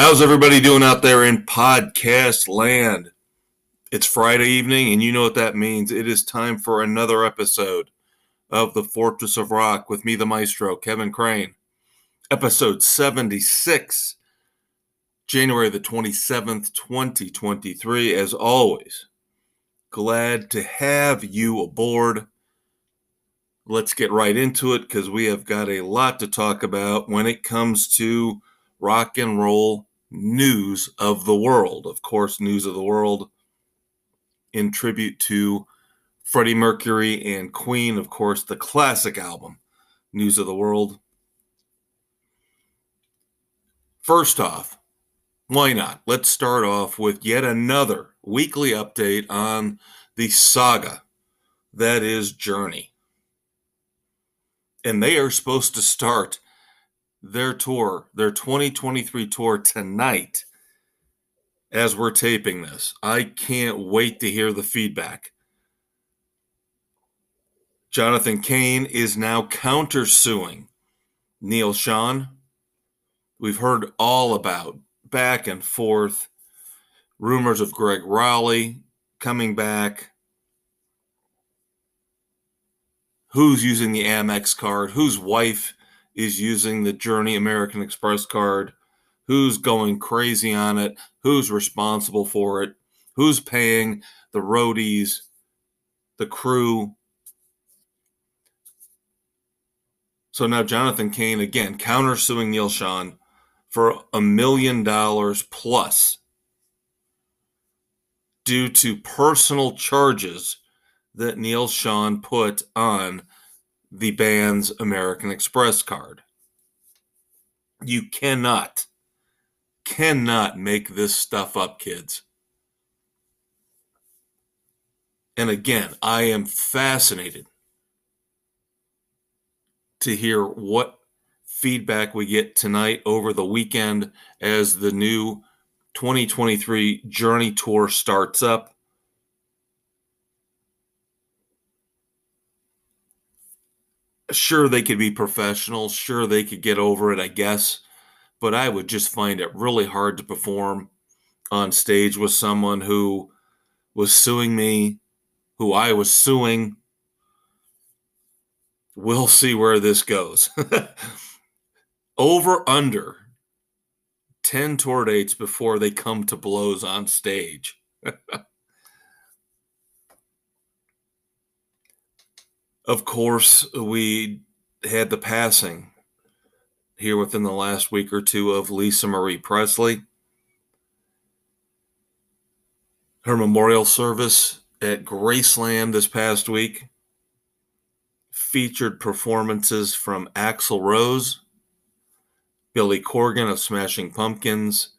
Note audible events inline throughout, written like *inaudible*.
How's everybody doing out there in podcast land? It's Friday evening, and you know what that means. It is time for another episode of The Fortress of Rock with me, the maestro, Kevin Crane. Episode 76, January the 27th, 2023. As always, glad to have you aboard. Let's get right into it because we have got a lot to talk about when it comes to rock and roll news of the world. Of course, news of the world in tribute to Freddie Mercury and Queen, of course, the classic album, News of the World. First off, why not? Let's start off with yet another weekly update on the saga that is Journey. And they are supposed to start their tour, their 2023 tour tonight as we're taping this. I can't wait to hear the feedback. Jonathan Cain is now countersuing Neal Schon. We've heard all about back and forth rumors of Greg Rolie coming back. Who's using the Amex card? Whose wife is using the Journey American Express card, who's going crazy on it, who's responsible for it, who's paying the roadies, the crew. So now Jonathan Cain again countersuing Neal Schon for a million dollars plus due to personal charges that Neal Schon put on the band's American Express card. You cannot, cannot make this stuff up, kids. And again, I am fascinated to hear what feedback we get tonight over the weekend as the new 2023 Journey Tour starts up. Sure they could be professional sure they could get over it i guess but i would just find it really hard to perform on stage with someone who was suing me who i was suing. We'll see where this goes. *laughs* Over under 10 tour dates before they come to blows on stage *laughs* Of course, we had the passing here within the last week or two of Lisa Marie Presley. Her memorial service at Graceland this past week featured performances from Axl Rose, Billy Corgan of Smashing Pumpkins,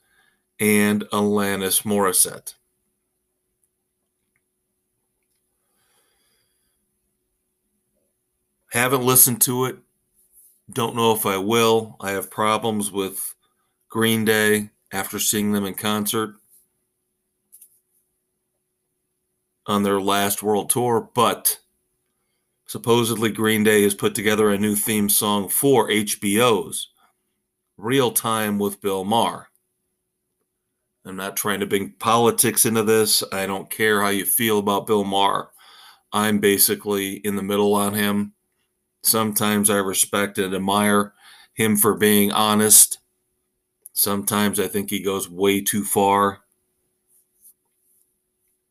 and Alanis Morissette. Haven't listened to it. Don't know if I will. I have problems with Green Day after seeing them in concert on their last world tour, but supposedly Green Day has put together a new theme song for HBO's Real Time with Bill Maher. I'm not trying to bring politics into this. I don't care how you feel about Bill Maher. I'm basically in the middle on him. Sometimes I respect and admire him for being honest. Sometimes I think he goes way too far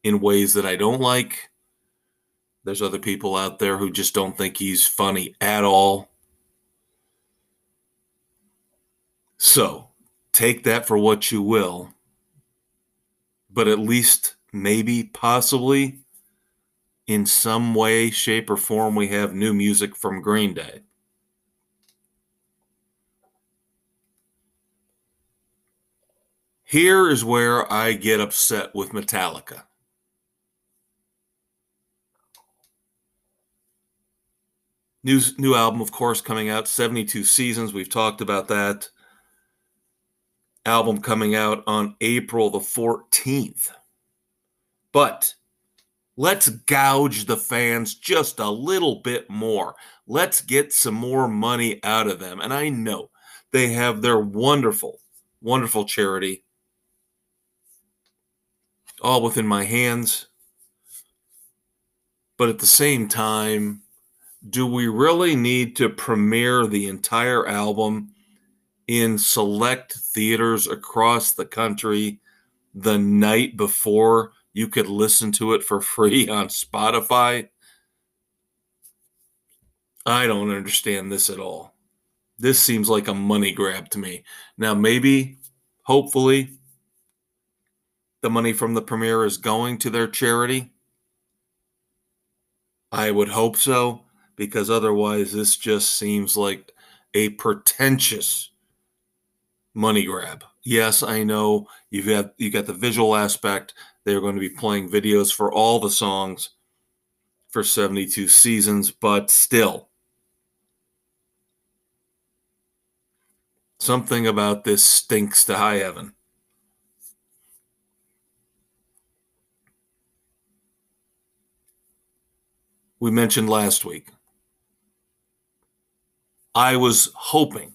in ways that I don't like. There's other people out there who just don't think he's funny at all. So take that for what you will. But at least, maybe, possibly, in some way, shape, or form, we have new music from Green Day. Here is where I get upset with Metallica. New, new album, of course, coming out 72 Seasons. We've talked about that. Album coming out on April the 14th. But Let's gouge the fans just a little bit more. Let's get some more money out of them. And I know they have their wonderful wonderful charity, all within my hands. But at the same time, do we really need to premiere the entire album in select theaters across the country the night before you could listen to it for *laughs* free on Spotify? I don't understand this at all. This seems like a money grab to me. Now, maybe, hopefully, the money from the premiere is going to their charity. I would hope so, because otherwise, this just seems like a pretentious money grab. Yes, I know you've got you got the visual aspect. They're going to be playing videos for all the songs for 72 seasons, but still Something about this stinks to high heaven. We mentioned last week. I was hoping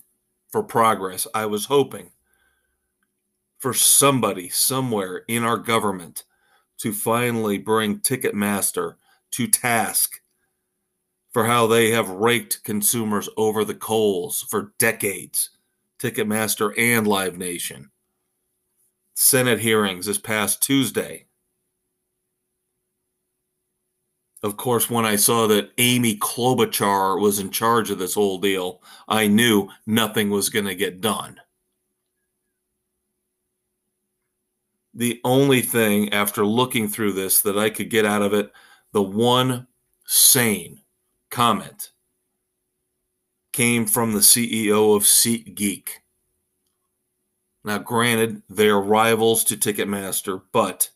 for progress. I was hoping for somebody somewhere in our government to finally bring Ticketmaster to task for how they have raked consumers over the coals for decades Ticketmaster, and Live Nation. Senate hearings this past Tuesday. Of course, when I saw that Amy Klobuchar was in charge of this whole deal, I knew nothing was going to get done. The only thing after looking through this that I could get out of it, the one sane comment came from the CEO of SeatGeek. Now, granted, they are rivals to Ticketmaster, but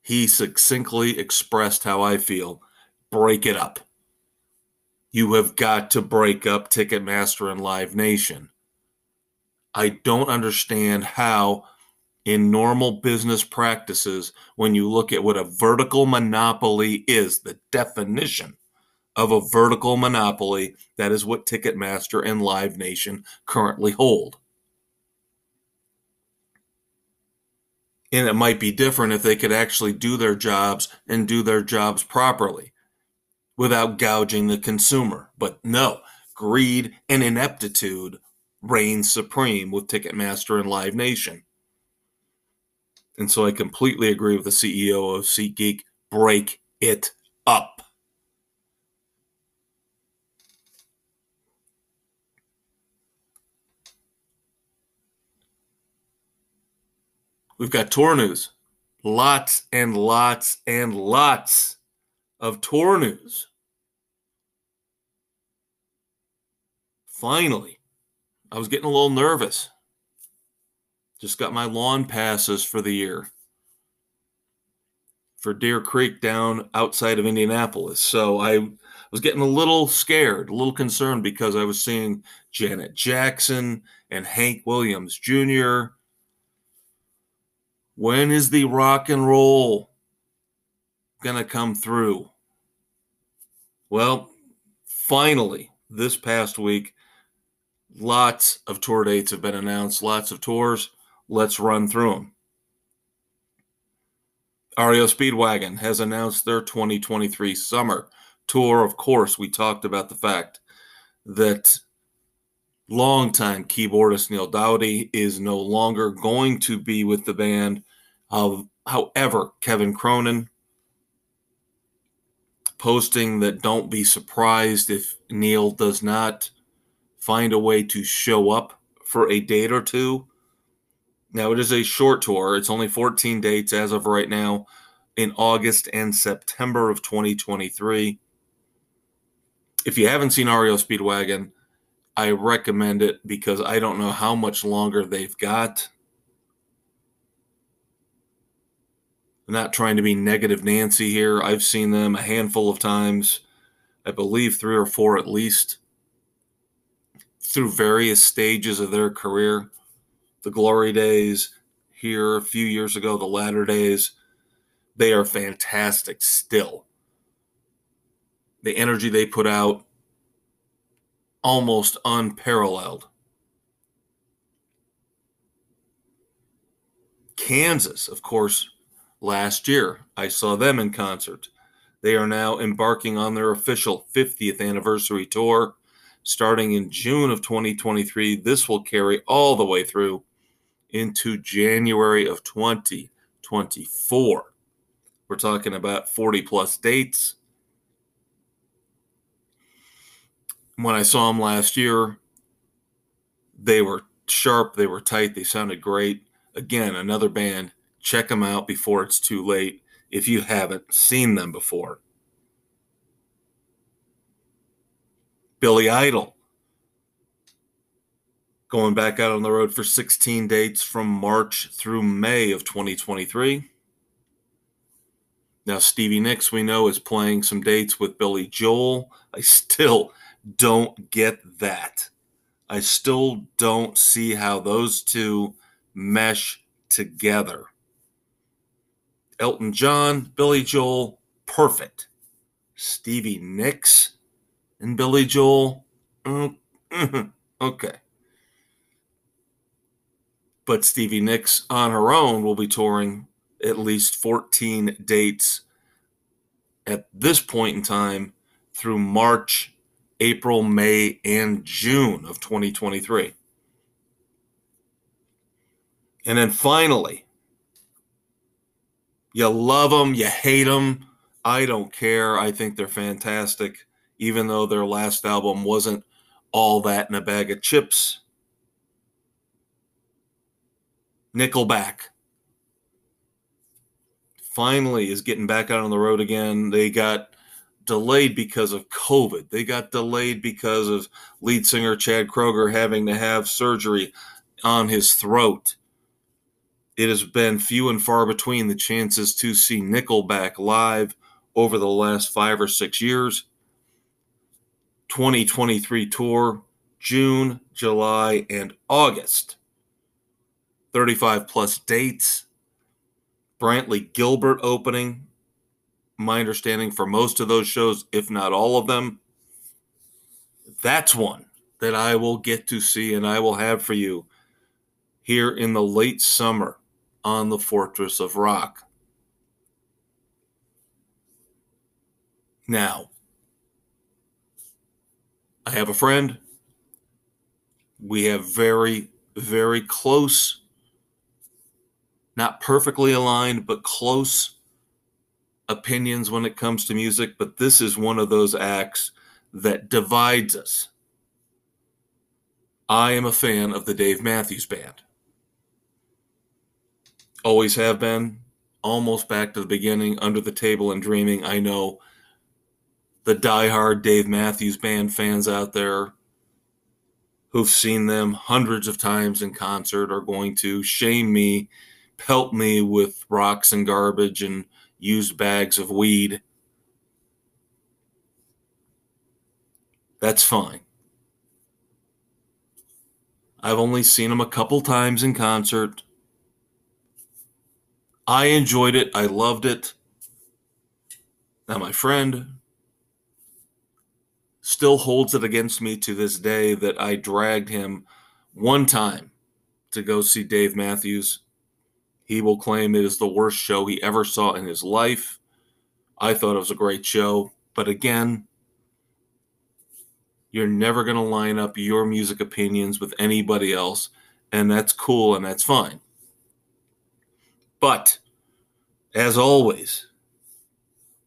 he succinctly expressed how I feel. Break it up. You have got to break up Ticketmaster and Live Nation. I don't understand how, in normal business practices, when you look at what a vertical monopoly is, the definition of a vertical monopoly. That is what Ticketmaster and Live Nation currently hold. And it might be different if they could actually do their jobs and do their jobs properly without gouging the consumer. But no, greed and ineptitude reign supreme with Ticketmaster and Live Nation. And so I completely agree with the CEO of SeatGeek. Break it up. We've got tour news. Lots and lots and lots of tour news. Finally, I was getting a little nervous. Just got my lawn passes for the year for Deer Creek down outside of Indianapolis. So I was getting a little scared, a little concerned because I was seeing Janet Jackson and Hank Williams Jr. When is the rock and roll going to come through? Well, finally, this past week, lots of tour dates have been announced, lots of tours. Let's run through them. REO Speedwagon has announced their 2023 summer tour. Of course, we talked about the fact that longtime keyboardist Neal Doughty is no longer going to be with the band. However, Kevin Cronin posting that don't be surprised if Neil does not find a way to show up for a date or two. Now, it is a short tour. It's only 14 dates as of right now in August and September of 2023. If you haven't seen REO Speedwagon, I recommend it because I don't know how much longer they've got. I'm not trying to be negative Nancy here. I've seen them a handful of times, I believe three or four at least, through various stages of their career. The glory days here a few years ago, the latter days, they are fantastic still. The energy they put out, almost unparalleled. Kansas, of course, last year I saw them in concert. They are now embarking on their official 50th anniversary tour starting in June of 2023. This will carry all the way through into January of 2024. We're talking about 40 plus dates. When I saw them last year, they were sharp, they were tight, they sounded great. Again, another band. Check them out before it's too late if you haven't seen them before. Billy Idol going back out on the road for 16 dates from March through May of 2023. Now, Stevie Nicks, we know, is playing some dates with Billy Joel. I still don't get that. I still don't see how those two mesh together. Elton John, Billy Joel, perfect. Stevie Nicks, and Billy Joel. Mm, *laughs* okay. But Stevie Nicks on her own will be touring at least 14 dates at this point in time through March, April, May, and June of 2023. And then finally, you love them, you hate them. I don't care. I think they're fantastic even though their last album wasn't all that in a bag of chips. Nickelback finally is getting back out on the road again. They got delayed because of COVID. They got delayed because of lead singer Chad Kroeger having to have surgery on his throat. It has been few and far between the chances to see Nickelback live over the last five or six years. 2023 tour, June, July, and August. 35 plus dates. Brantley Gilbert opening. My understanding for most of those shows, if not all of them. That's one that I will get to see and I will have for you here in the late summer on the Fortress of Rock. Now, I have a friend. We have very, very close, not perfectly aligned, but close opinions when it comes to music. But this is one of those acts that divides us. I am a fan of the Dave Matthews Band. Always have been, almost back to the beginning, under the table and dreaming. I know the diehard Dave Matthews Band fans out there who've seen them hundreds of times in concert are going to shame me, pelt me with rocks and garbage and used bags of weed. That's fine. I've only seen him a couple times in concert. I enjoyed it. I loved it. Now, my friend still holds it against me to this day that I dragged him one time to go see Dave Matthews. He will claim it is the worst show he ever saw in his life. I thought it was a great show, but again, you're never going to line up your music opinions with anybody else, and that's cool and that's fine. But as always,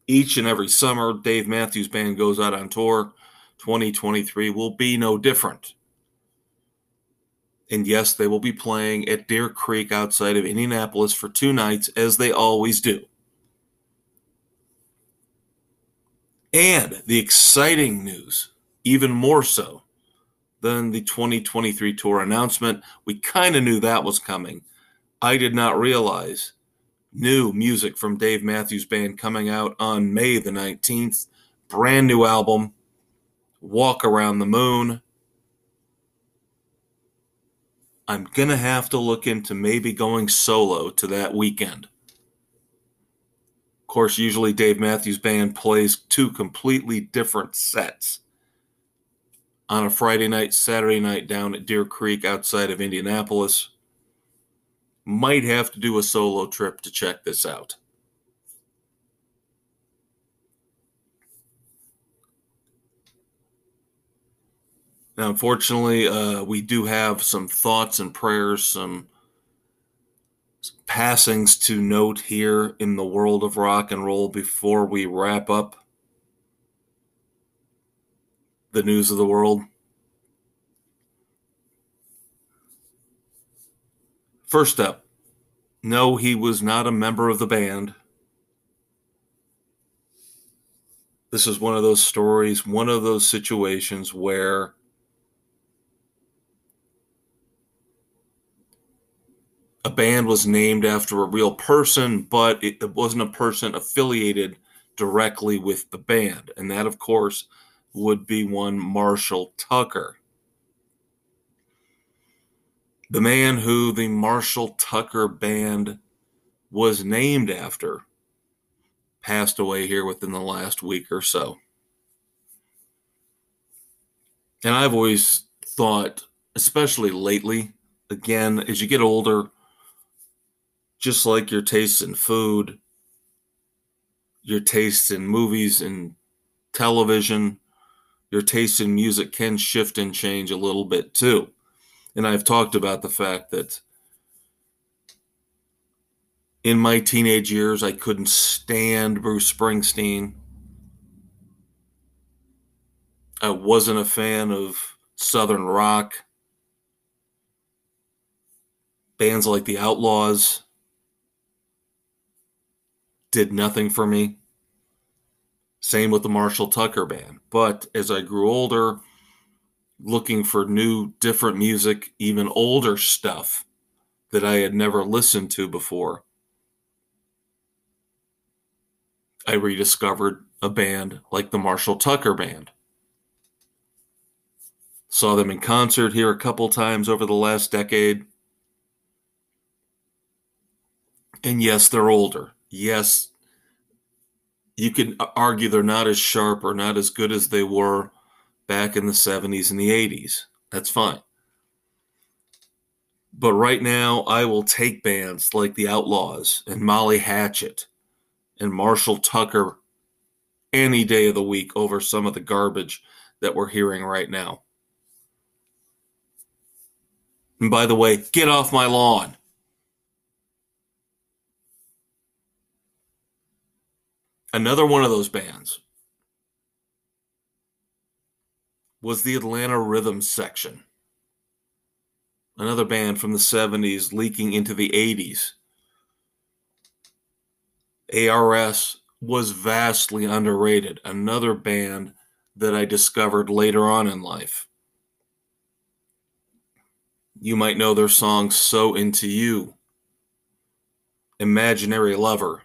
each and every summer, Dave Matthews Band goes out on tour. 2023 will be no different. And yes, they will be playing at Deer Creek outside of Indianapolis for two nights, as they always do. And the exciting news, even more so than the 2023 tour announcement, we kind of knew that was coming. I did not realize new music from Dave Matthews Band coming out on May the 19th. Brand new album walk around the moon. I'm going to have to look into maybe going solo to that weekend. Of course, usually Dave Matthews Band plays two completely different sets on a Friday night, Saturday night down at Deer Creek outside of Indianapolis. might have to do a solo trip to check this out. Now, unfortunately, uh, we do have some thoughts and prayers, some passings to note here in the world of rock and roll before we wrap up the news of the world. First up, no, he was not a member of the band. This is one of those stories, one of those situations where a band was named after a real person, but it, it wasn't a person affiliated directly with the band. And that, of course, would be one Marshall Tucker. The man who the Marshall Tucker Band was named after passed away here within the last week or so. And I've always thought, especially lately, again, as you get older, just like your taste in food, your taste in movies and television, your taste in music can shift and change a little bit too. And I've talked about the fact that in my teenage years, I couldn't stand Bruce Springsteen. I wasn't a fan of Southern rock. Bands like the Outlaws did nothing for me. Same with the Marshall Tucker band. But as I grew older, looking for new, different music, even older stuff that I had never listened to before, I rediscovered a band like the Marshall Tucker Band. Saw them in concert here a couple times over the last decade. And yes, they're older yes, you can argue they're not as sharp or not as good as they were back in the 70s and the 80s. That's fine. But right now, I will take bands like the Outlaws and Molly Hatchet and Marshall Tucker any day of the week over some of the garbage that we're hearing right now. And by the way, get off my lawn. Another one of those bands was the Atlanta Rhythm Section. Another band from the 70s leaking into the 80s. ARS was vastly underrated. Another band that I discovered later on in life. You might know their song So Into You, Imaginary Lover,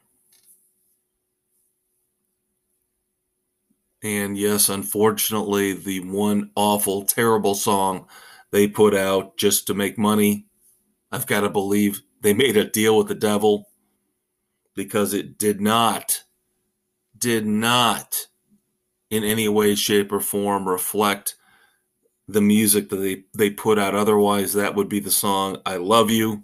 And yes, unfortunately, the one awful, terrible song they put out just to make money, I've got to believe they made a deal with the devil because it did not, did not in any way, shape, or form reflect the music that they, they put out. Otherwise, that would be the song I Love You.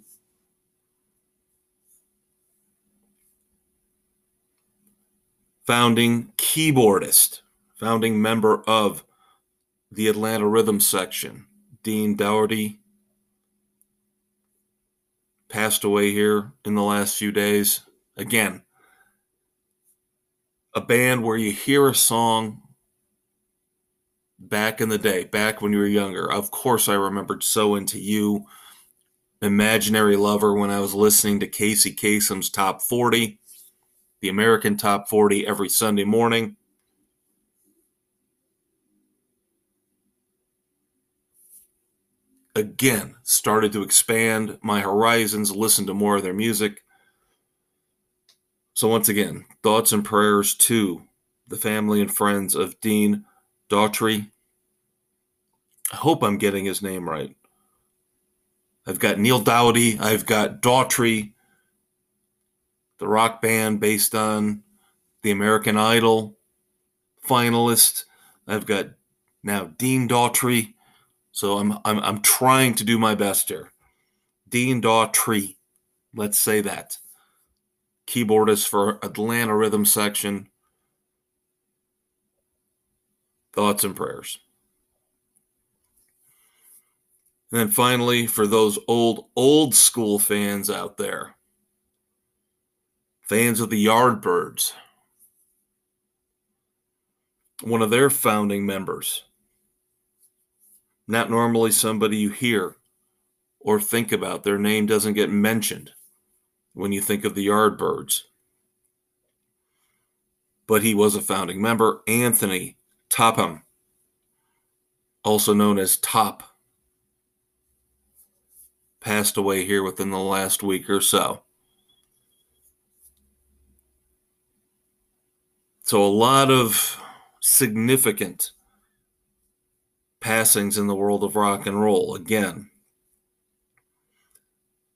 Founding keyboardist founding member of the Atlanta Rhythm section, Dean Daughtry, passed away here in the last few days. Again, a band where you hear a song back in the day, back when you were younger. Of course, I remembered So Into You, Imaginary Lover, when I was listening to Casey Kasem's Top 40, the American Top 40 every Sunday morning. Again started to expand my horizons, listen to more of their music. So, once again, thoughts and prayers to the family and friends of Dean Daughtry. I hope I'm getting his name right. I've got Neal Doughty, I've got Daughtry, the rock band based on the American Idol finalist. I've got now Dean Daughtry. So I'm I'm I'm trying to do my best here. Dean Daughtry. Let's say that. Keyboardist for Atlanta Rhythm Section. Thoughts and prayers. And then finally, for those old, old school fans out there, fans of the Yardbirds, one of their founding members, not normally somebody you hear or think about. Their name doesn't get mentioned when you think of the Yardbirds. But he was a founding member, Anthony Topham, also known as Top passed away here within the last week or so. So, a lot of significant passings in the world of rock and roll. Again,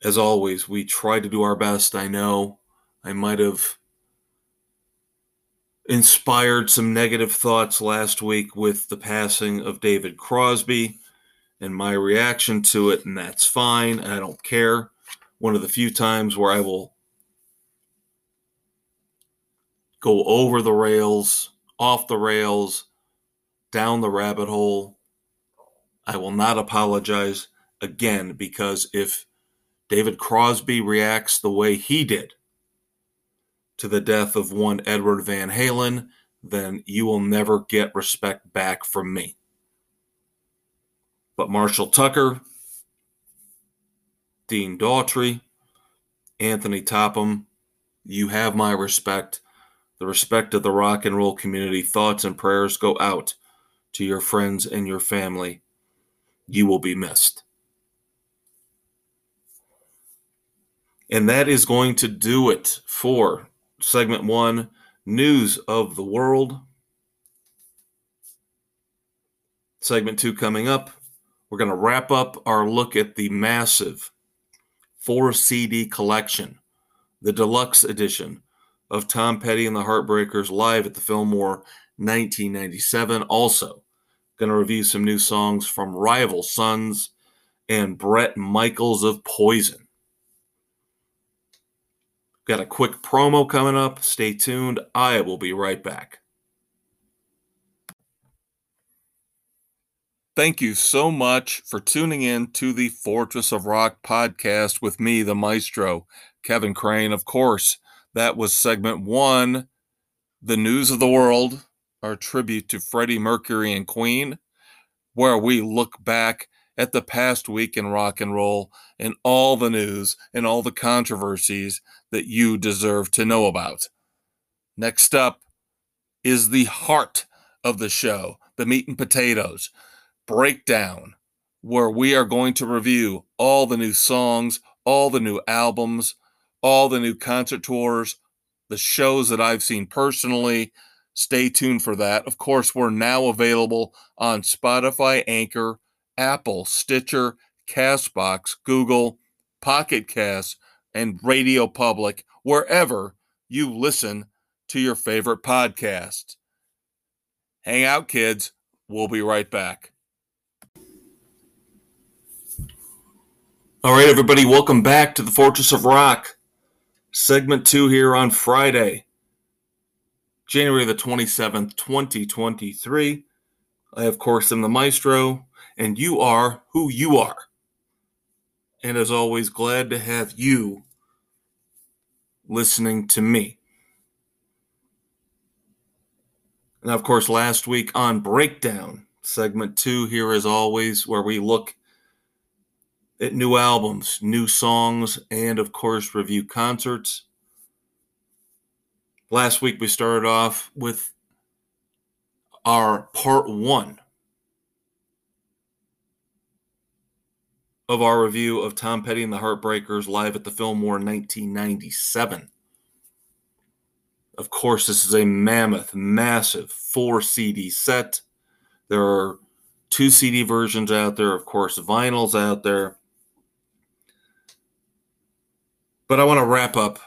as always, we try to do our best. I know I might have inspired some negative thoughts last week with the passing of David Crosby and my reaction to it, and that's fine. I don't care. One of the few times where I will go over the rails, off the rails, down the rabbit hole. I will not apologize again because if David Crosby reacts the way he did to the death of one Edward Van Halen, then you will never get respect back from me. But Marshall Tucker, Dean Daughtry, Anthony Topham, you have my respect. The respect of the rock and roll community. Thoughts and prayers go out to your friends and your family. You will be missed. And that is going to do it for segment one news of the world. Segment two coming up we're going to wrap up our look at the massive four CD collection, the deluxe edition of Tom Petty and the Heartbreakers live at the Fillmore 1997. Also, going to review some new songs from Rival Sons and Bret Michaels of Poison. Got a quick promo coming up. Stay tuned. I will be right back. Thank you so much for tuning in to the Fortress of Rock podcast with me, the maestro, Kevin Crane. Of course, that was segment one, The News of the World, our tribute to Freddie Mercury and Queen, where we look back at the past week in rock and roll and all the news and all the controversies that you deserve to know about. Next up is the heart of the show, the meat and potatoes breakdown where we are going to review all the new songs, all the new albums, all the new concert tours, the shows that I've seen personally. Stay tuned for that. Of course, we're now available on Spotify, Anchor, Apple, Stitcher, Castbox, Google, Pocket Cast, and Radio Public, wherever you listen to your favorite podcasts. Hang out, kids. We'll be right back. All right, everybody, welcome back to the Fortress of Rock, segment two here on Friday, January the 27th, 2023. I, of course, am the maestro, and you are who you are. And as always, glad to have you listening to me. And of course, last week on Breakdown, segment two here, as always, where we look at new albums, new songs, and of course, review concerts. Last week, we started off with our part one of our review of Tom Petty and the Heartbreakers live at the Fillmore in 1997. Of course, this is a mammoth, massive four CD set. There are two CD versions out there, of course, vinyls out there. But I want to wrap up.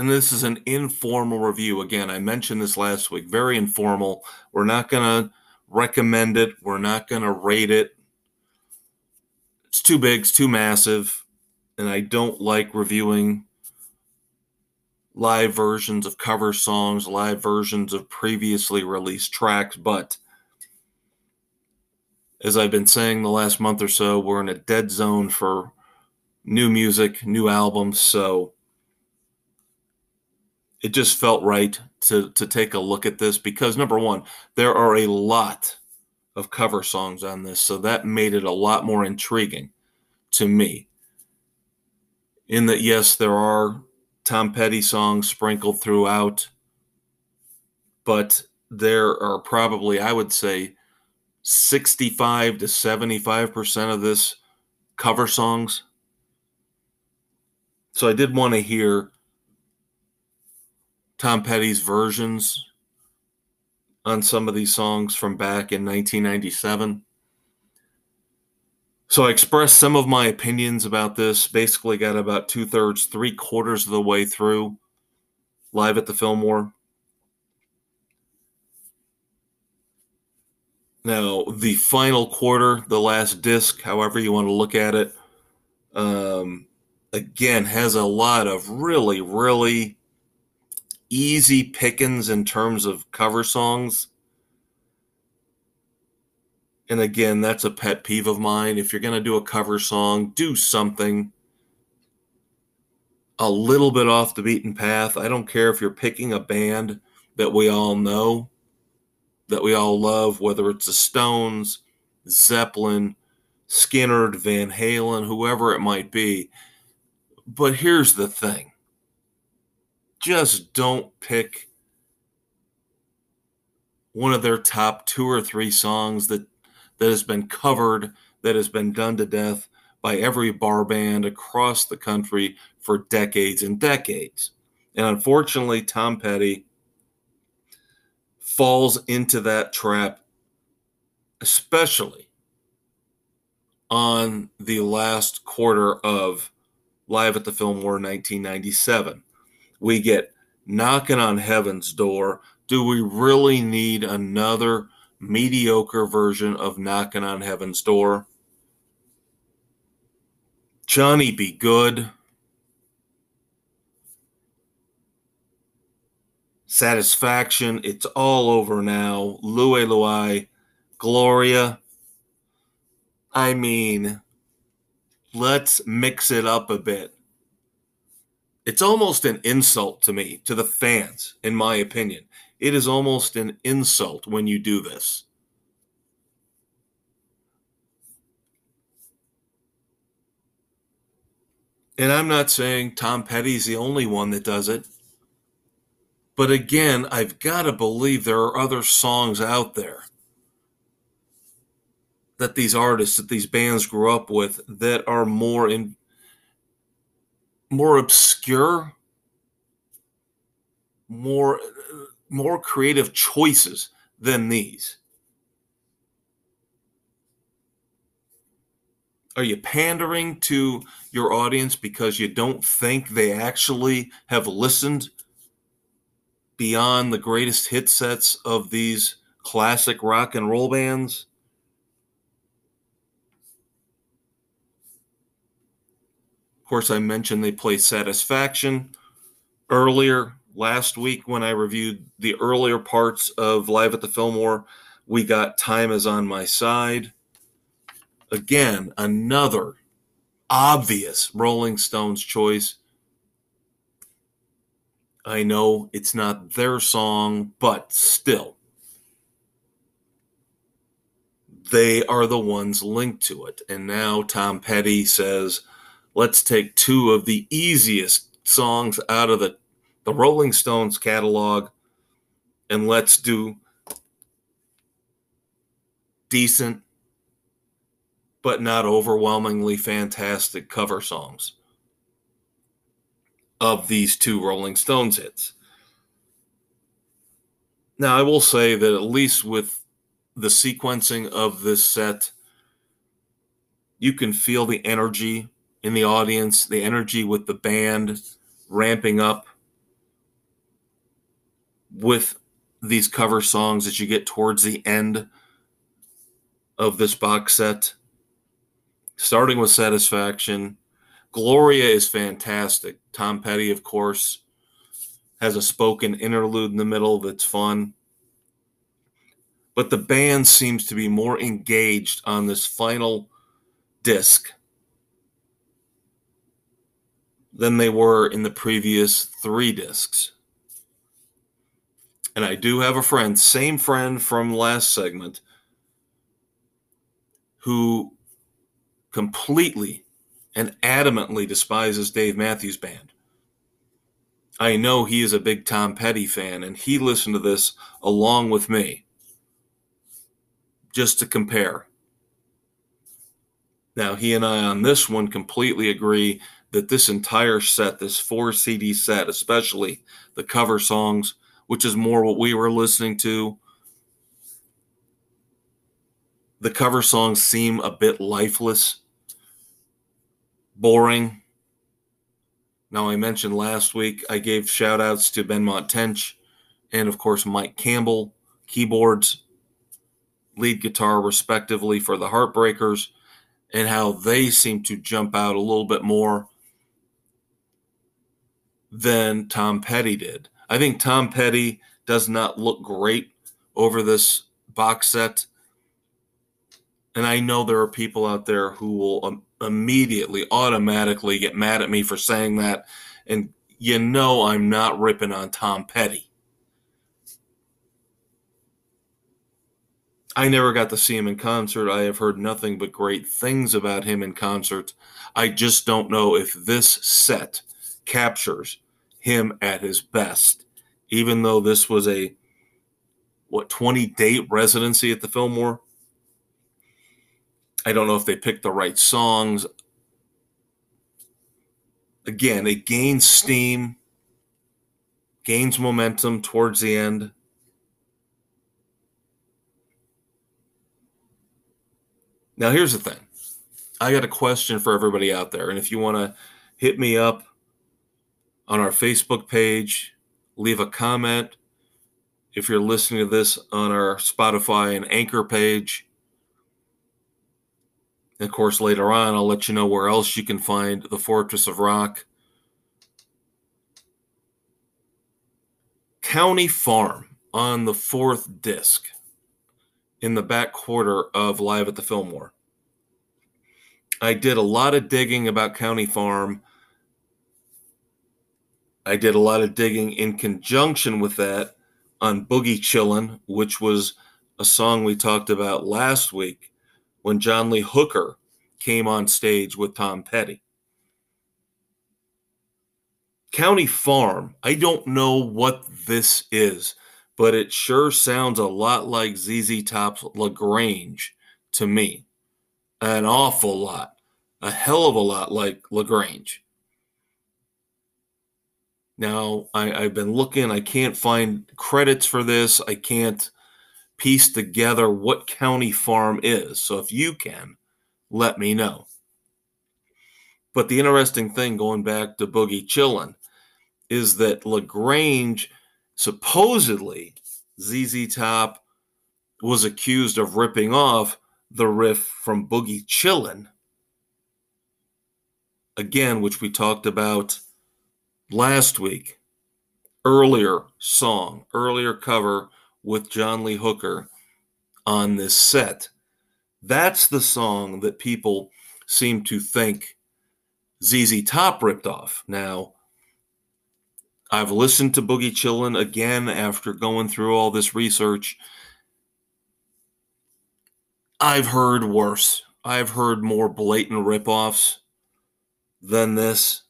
And this is an informal review. Again, I mentioned this last week. Very informal. We're not going to recommend it, we're not going to rate it. It's too big, it's too massive. and I don't like reviewing live versions of cover songs, live versions of previously released tracks, but as I've been saying the last month or so, we're in a dead zone for new music, new albums, so it just felt right to to take a look at this because number one, there are a lot of cover songs on this, so that made it a lot more intriguing to me. In that, yes, there are Tom Petty songs sprinkled throughout, but there are probably, I would say, 65 to 75% of this cover songs. So I did want to hear Tom Petty's versions on some of these songs from back in 1997. So I expressed some of my opinions about this. Basically, got about two thirds, three quarters of the way through live at the Fillmore. Now, the final quarter, the last disc, however you want to look at it, um, again, has a lot of really, really easy pickings in terms of cover songs. And again, that's a pet peeve of mine. If you're going to do a cover song, do something a little bit off the beaten path. I don't care if you're picking a band that we all know that we all love, whether it's the Stones, Zeppelin, Skynyrd, Van Halen, whoever it might be. But here's the thing just don't pick one of their top two or three songs that that has been covered that has been done to death by every bar band across the country for decades and decades and unfortunately tom petty falls into that trap, especially on the last quarter of Live at the Fillmore 1997. We get Knocking on Heaven's Door. Do we really need another mediocre version of Knocking on Heaven's Door? Johnny B. Goode. Satisfaction. It's all over now. Louie Louie. Gloria. I mean, let's mix it up a bit. It's almost an insult to me, to the fans, in my opinion. It is almost an insult when you do this. And I'm not saying Tom Petty's the only one that does it. But again, I've got to believe there are other songs out there that these artists, that these bands grew up with that are more in more obscure, more more creative choices than these. Are you pandering to your audience because you don't think they actually have listened beyond the greatest hit sets of these classic rock and roll bands? Course, I mentioned they play Satisfaction earlier last week when I reviewed the earlier parts of Live at the Fillmore. We got Time is on My Side. Again, another obvious Rolling Stones choice. I know it's not their song, but still, they are the ones linked to it. And now Tom Petty says, let's take two of the easiest songs out of the, the Rolling Stones catalog and let's do decent, but not overwhelmingly fantastic cover songs of these two Rolling Stones hits. Now, I will say that at least with the sequencing of this set, you can feel the energy in the audience, the energy with the band ramping up with these cover songs as you get towards the end of this box set. Starting with Satisfaction, Gloria is fantastic. Tom Petty, of course, has a spoken interlude in the middle that's fun. But the band seems to be more engaged on this final disc than they were in the previous three discs. And I do have a friend, same friend from last segment, who completely and adamantly despises Dave Matthews Band. I know he is a big Tom Petty fan, and he listened to this along with me just to compare. Now, he and I on this one completely agree that this entire set, this four CD set, especially the cover songs, which is more what we were listening to, the cover songs seem a bit lifeless, boring. Now, I mentioned last week, I gave shout outs to Benmont Tench and, of course, Mike Campbell, keyboards, lead guitar, respectively, for the Heartbreakers, and how they seem to jump out a little bit more than Tom Petty did. I think Tom Petty does not look great over this box set. And I know there are people out there who will um, immediately, automatically get mad at me for saying that. And you know, I'm not ripping on Tom Petty. I never got to see him in concert. I have heard nothing but great things about him in concert. I just don't know if this set captures him at his best, even though this was a what 20 date residency at the Fillmore. I don't know if they picked the right songs. Again, it gains steam, gains momentum towards the end. Now, here's the thing I got a question for everybody out there. And if you want to hit me up on our Facebook page, leave a comment. If you're listening to this on our Spotify and Anchor page, and of course, later on, I'll let you know where else you can find the Fortress of Rock. County Farm on the fourth disc in the back quarter of Live at the Fillmore. I did a lot of digging about County Farm. I did a lot of digging in conjunction with that on Boogie Chillin', which was a song we talked about last week when John Lee Hooker came on stage with Tom Petty. County Farm, I don't know what this is, but it sure sounds a lot like ZZ Top's LaGrange to me. An awful lot. A hell of a lot like LaGrange. Now, I, have been looking, I can't find credits for this. I can't piece together what county farm is. So if you can, let me know. But the interesting thing, going back to Boogie Chillin', is that LaGrange supposedly ZZ Top was accused of ripping off the riff from Boogie Chillin', again, which we talked about last week. Earlier song, earlier cover with John Lee Hooker on this set. That's the song that people seem to think ZZ Top ripped off. Now, I've listened to Boogie Chillin' again after going through all this research. I've heard worse. I've heard more blatant ripoffs than this.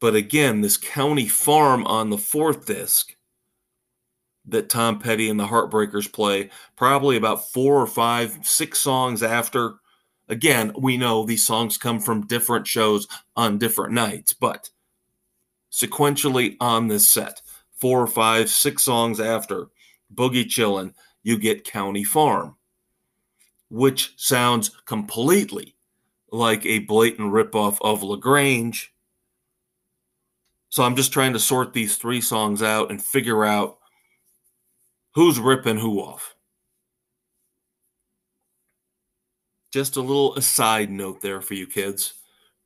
But again, this county farm on the fourth disc that Tom Petty and the Heartbreakers play, probably about four or five, six songs after. Again, we know these songs come from different shows on different nights, but sequentially on this set, four or five, six songs after Boogie Chillin', you get County Farm, which sounds completely like a blatant ripoff of LaGrange. So I'm just trying to sort these three songs out and figure out who's ripping who off. just a little aside note there for you kids.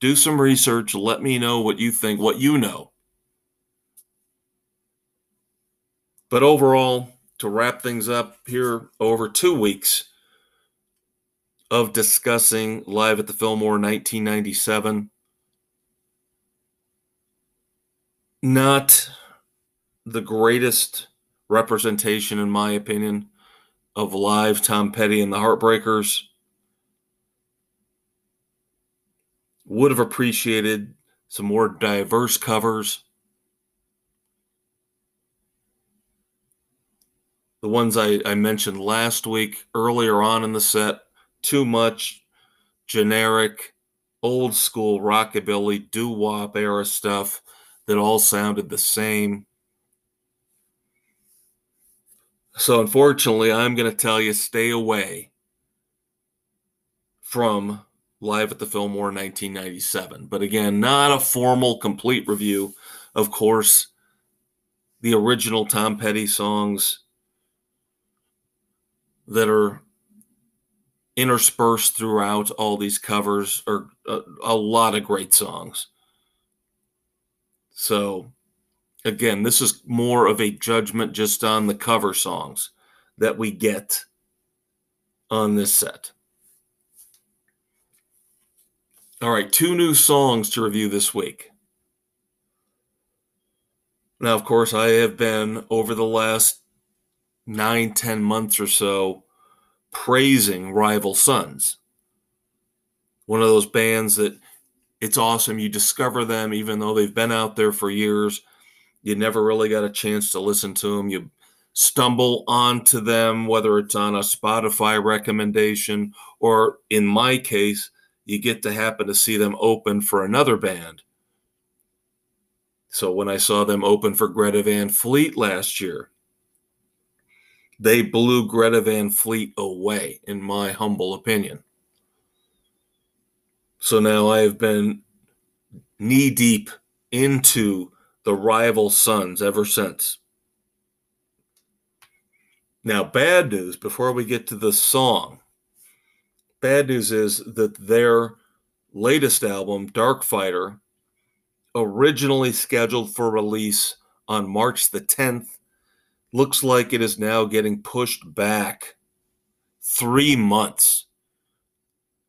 Do some research. Let me know what you think, what you know. But overall, to wrap things up here over two weeks of discussing Live at the Fillmore 1997, not the greatest representation, in my opinion, of live Tom Petty and the Heartbreakers. Would have appreciated some more diverse covers. The ones I, I mentioned last week, earlier on in the set, too much generic, old school rockabilly, doo wop era stuff that all sounded the same. So, unfortunately, I'm going to tell you stay away from Live at the Fillmore 1997. But again, not a formal, complete review. Of course, the original Tom Petty songs that are interspersed throughout all these covers are a, a lot of great songs. So, again, this is more of a judgment just on the cover songs that we get on this set. All right, two new songs to review this week. Now, of course, I have been over the last nine, ten months or so praising Rival Sons. One of those bands that it's awesome. You discover them even though they've been out there for years. You never really got a chance to listen to them. You stumble onto them, whether it's on a Spotify recommendation or in my case, you get to happen to see them open for another band. So when I saw them open for Greta Van Fleet last year, they blew Greta Van Fleet away, in my humble opinion. So now I have been knee deep into the rival sons ever since. Now, bad news before we get to the song. Bad news is that their latest album, Dark Fighter, originally scheduled for release on March the 10th, looks like it is now getting pushed back three months.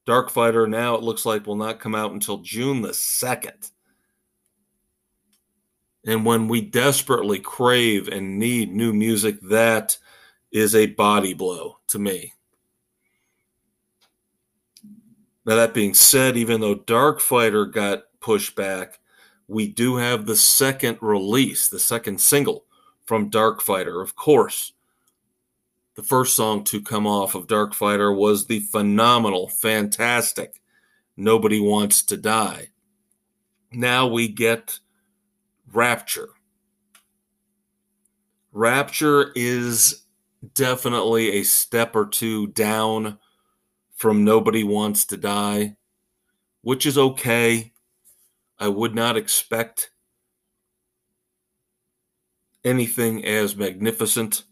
Dark Fighter now it looks like will not come out until June the 2nd. And when we desperately crave and need new music, that is a body blow to me. Now, that being said, even though Dark Fighter got pushed back, we do have the second release, the second single from Dark Fighter. Of course, the first song to come off of Dark Fighter was the phenomenal, fantastic Nobody Wants to Die. Now we get Rapture. Rapture is definitely a step or two down from Nobody Wants to Die, which is okay. I would not expect anything as magnificent.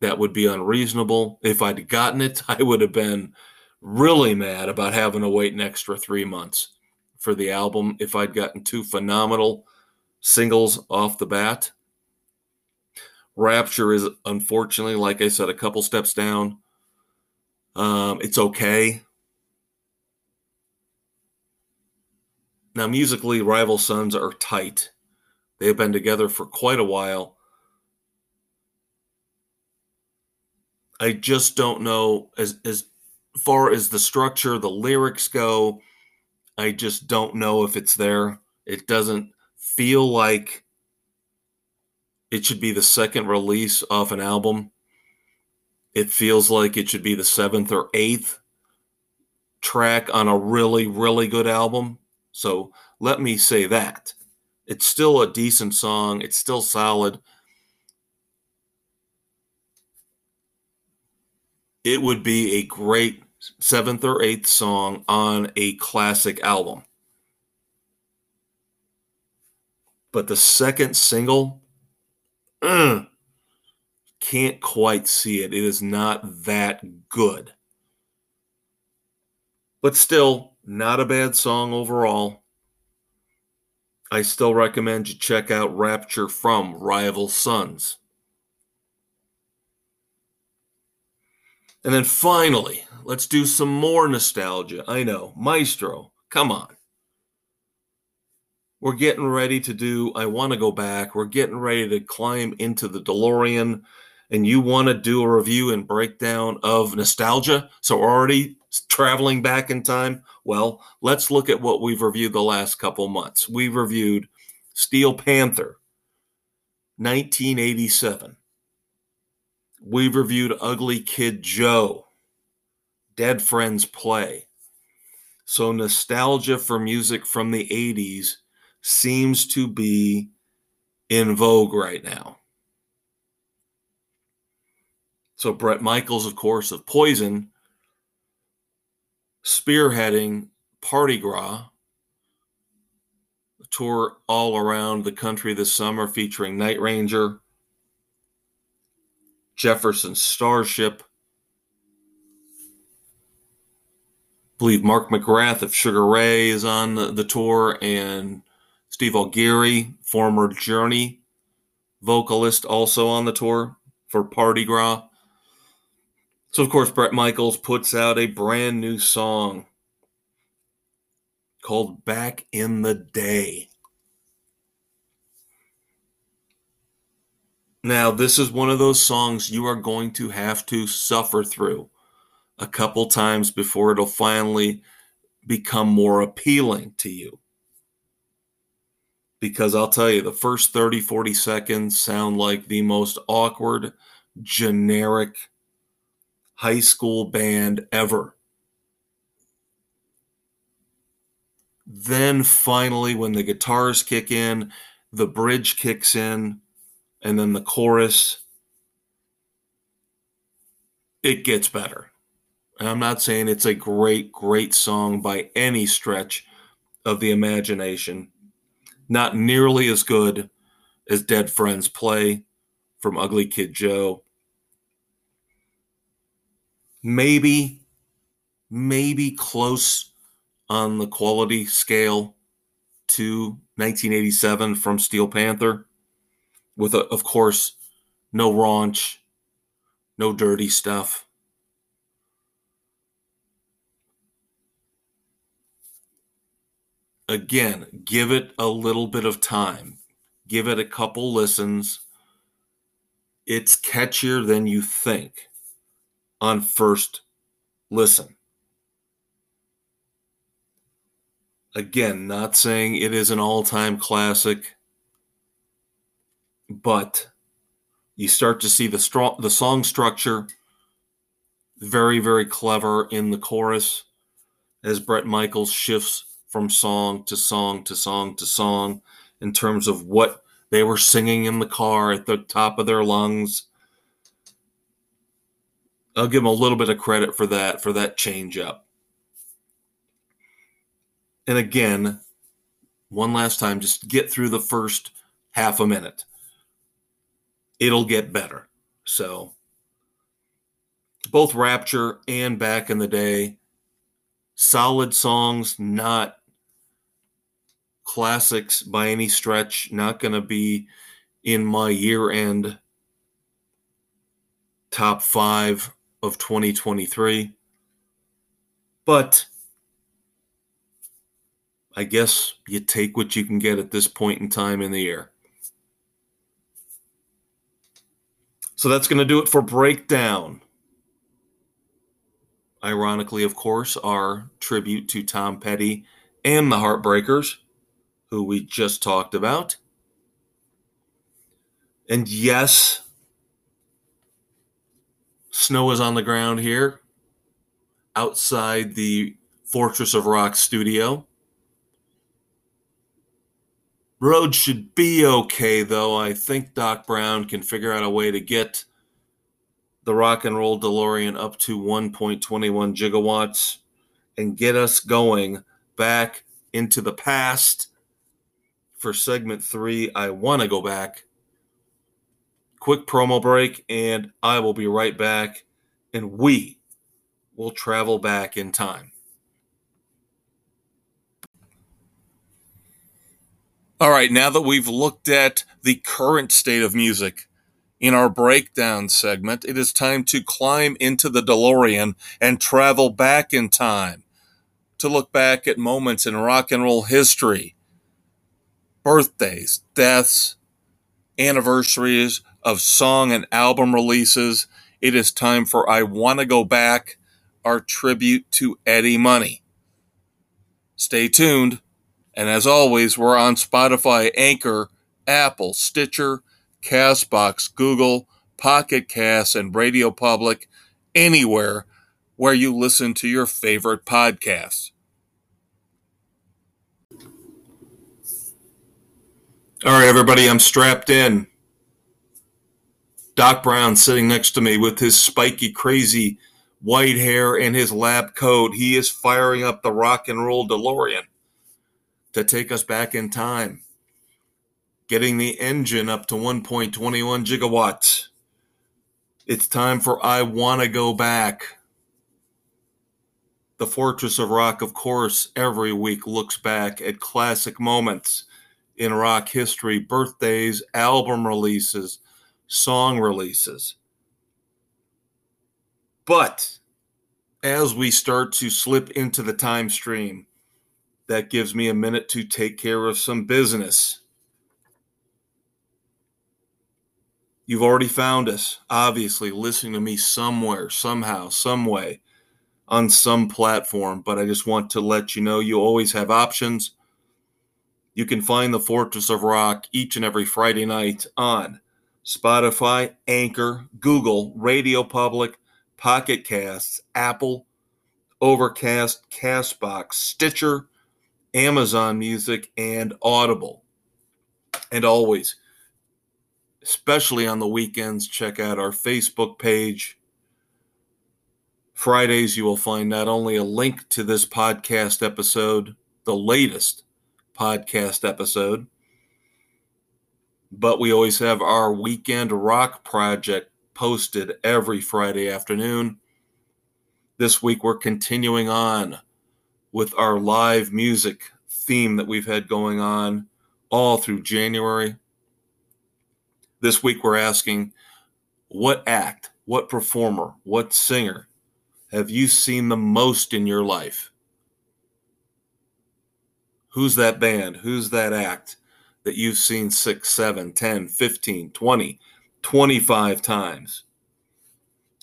That would be unreasonable. If I'd gotten it, *laughs* I would have been really mad about having to wait an extra three months for the album if I'd gotten two phenomenal singles off the bat. Rapture is unfortunately, like I said, a couple steps down. Um, it's okay. Now, musically, Rival Sons are tight. They have been together for quite a while. I just don't know as as far as the structure, the lyrics go. I just don't know if it's there. It doesn't feel like it should be the second release off an album. It feels like it should be the seventh or eighth track on a really, really good album. So let me say that. It's still a decent song, it's still solid. It would be a great seventh or eighth song on a classic album. But the second single, uh, can't quite see it. It is not that good. But still, not a bad song overall. I still recommend you check out Rapture from Rival Sons. And then finally, let's do some more nostalgia. I know, Maestro, come on. We're getting ready to do I Want to Go Back. We're getting ready to climb into the DeLorean, and you want to do a review and breakdown of nostalgia. So, already traveling back in time. Well, let's look at what we've reviewed the last couple months. We've reviewed Steel Panther, 1987. We've reviewed Ugly Kid Joe, Dead Friends Play. So, nostalgia for music from the 80s seems to be in vogue right now. So, Bret Michaels, of course, of Poison, spearheading Parti-Gras, a tour all around the country this summer featuring Night Ranger, Jefferson Starship, I believe Mark McGrath of Sugar Ray is on the, the tour, and Steve Augeri, former Journey vocalist, also on the tour for Parti-Gras. So, of course, Bret Michaels puts out a brand new song called Back in the Day. Now, this is one of those songs you are going to have to suffer through a couple times before it'll finally become more appealing to you because I'll tell you, the first 30, 40 seconds sound like the most awkward, generic high school band ever. Then finally, when the guitars kick in, the bridge kicks in, and then the chorus, it gets better. And I'm not saying it's a great, great song by any stretch of the imagination not nearly as good as Dead Friends Play from Ugly Kid Joe. Maybe, maybe close on the quality scale to 1987 from Steel Panther, with, a, of course, no raunch, no dirty stuff. again, give it a little bit of time. Give it a couple listens. It's catchier than you think on first listen. Again, not saying it is an all time classic, but you start to see the, strong, the song structure very, very clever in the chorus as Bret Michaels shifts from song to song to song to song in terms of what they were singing in the car at the top of their lungs. I'll give them a little bit of credit for that, for that change up. And again, one last time, just get through the first half a minute. It'll get better. So, both Rapture and Back in the Day, solid songs, not classics by any stretch. Not going to be in my year end top five of 2023. But I guess you take what you can get at this point in time in the year. So that's going to do it for Breakdown. Ironically, of course, our tribute to Tom Petty and the Heartbreakers who we just talked about. And yes, snow is on the ground here outside the Fortress of Rock studio. Roads should be okay, though. I think Doc Brown can figure out a way to get the rock and roll DeLorean up to 1.21 gigawatts and get us going back into the past for segment three. I want to go back. Quick promo break, and I will be right back, and we will travel back in time. All right, now that we've looked at the current state of music in our breakdown segment, it is time to climb into the DeLorean and travel back in time to look back at moments in rock and roll history, birthdays, deaths, anniversaries of song and album releases. It is time for I Want to Go Back, our tribute to Eddie Money. Stay tuned. And as always, we're on Spotify, Anchor, Apple, Stitcher, Castbox, Google, Pocket Cast, and Radio Public, anywhere where you listen to your favorite podcasts. All right, everybody, I'm strapped in. Doc Brown sitting next to me with his spiky, crazy white hair and his lab coat. He is firing up the rock and roll DeLorean to take us back in time, getting the engine up to 1.21 gigawatts. It's time for I Want to Go Back. The Fortress of Rock, of course, every week looks back at classic moments in rock history birthdays, album releases, song releases. But as we start to slip into the time stream, that gives me a minute to take care of some business. You've already found us, obviously, listening to me somewhere, somehow, some way, on some platform. But I just want to let you know you always have options. You can find the Fortress of Rock each and every Friday night on Spotify, Anchor, Google, Radio Public, Pocket Casts, Apple, Overcast, Castbox, Stitcher, Amazon Music, and Audible. And always, especially on the weekends, check out our Facebook page. Fridays, you will find not only a link to this podcast episode, the latest podcast episode, but we always have our weekend rock project posted every Friday afternoon. This week, we're continuing on with our live music theme that we've had going on all through January. This week we're asking what act, what performer, what singer have you seen the most in your life? Who's that band? Who's that act that you've seen 6, 7, 10, 15, 20, 25 times?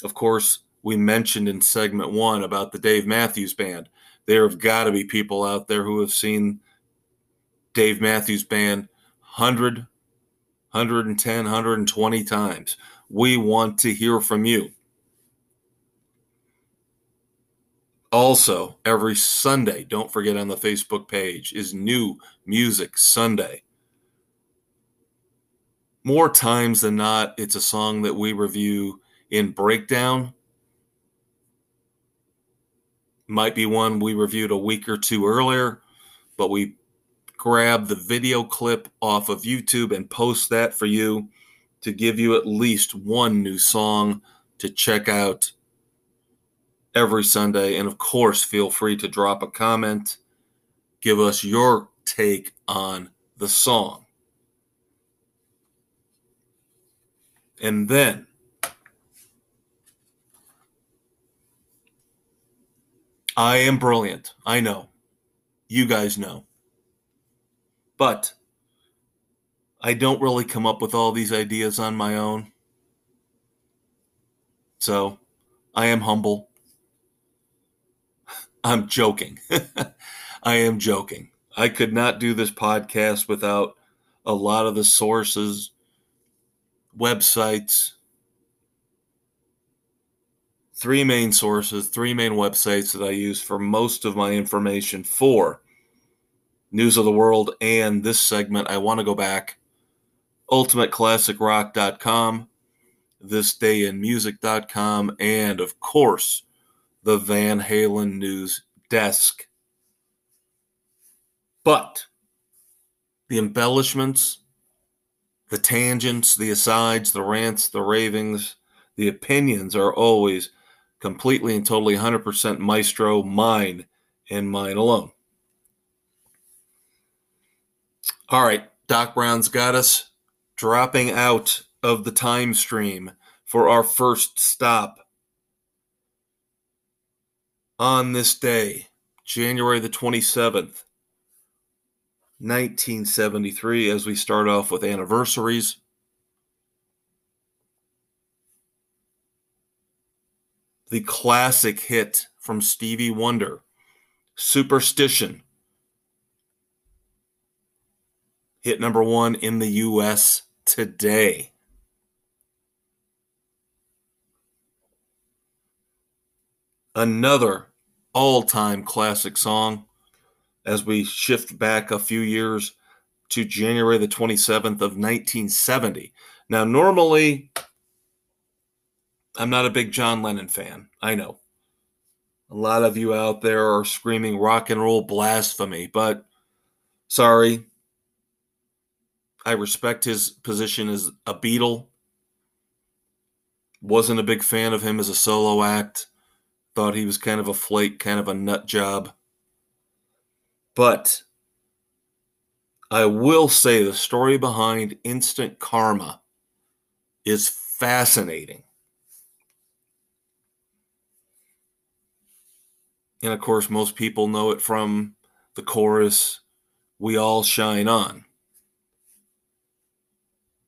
Of course, we mentioned in segment one about the Dave Matthews Band there have got to be people out there who have seen Dave Matthews Band 100, 110, 120 times. We want to hear from you. Also, every Sunday, don't forget on the Facebook page, is New Music Sunday. More times than not, it's a song that we review in breakdown might be one we reviewed a week or two earlier, but we grab the video clip off of YouTube and post that for you to give you at least one new song to check out every Sunday. And of course, feel free to drop a comment, give us your take on the song. And then I am brilliant. I know. You guys know. But I don't really come up with all these ideas on my own. So I am humble. *laughs* I'm joking. *laughs* I am joking. I could not do this podcast without a lot of the sources, websites, three main sources, three main websites that I use for most of my information for News of the World and this segment. I want to go back ultimateclassicrock.com, thisdayinmusic.com, and of course, the Van Halen News Desk. But the embellishments, the tangents, the asides, the rants, the ravings, the opinions are always completely and totally 100% maestro, mine and mine alone. All right, Doc Brown's got us dropping out of the time stream for our first stop. On this day, January the 27th, 1973, as we start off with anniversaries. The classic hit from Stevie Wonder, Superstition hit number one in the U.S. today. Another all time classic song as we shift back a few years to January the 27th of 1970. Now, normally, I'm not a big John Lennon fan. I know. A lot of you out there are screaming rock and roll blasphemy, but sorry, I respect his position as a Beatle. Wasn't a big fan of him as a solo act. Thought he was kind of a flake, kind of a nut job. But I will say the story behind instant karma is fascinating. And of course, most people know it from the chorus, We All Shine On.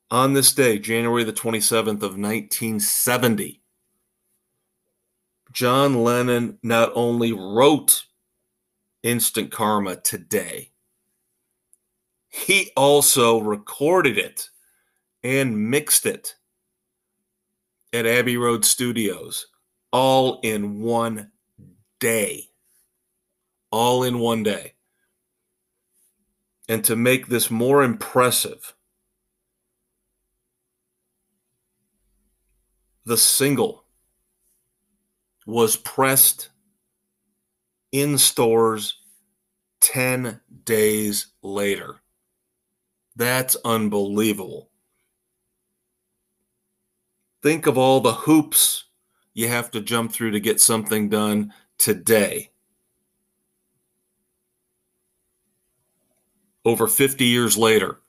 On this day, January the 27th of 1970, John Lennon not only wrote Instant Karma today, he also recorded it and mixed it at Abbey Road Studios all in one day. All in one day. And to make this more impressive, the single was pressed in stores 10 days later. That's unbelievable. Think of all the hoops you have to jump through to get something done today. Over 50 years later,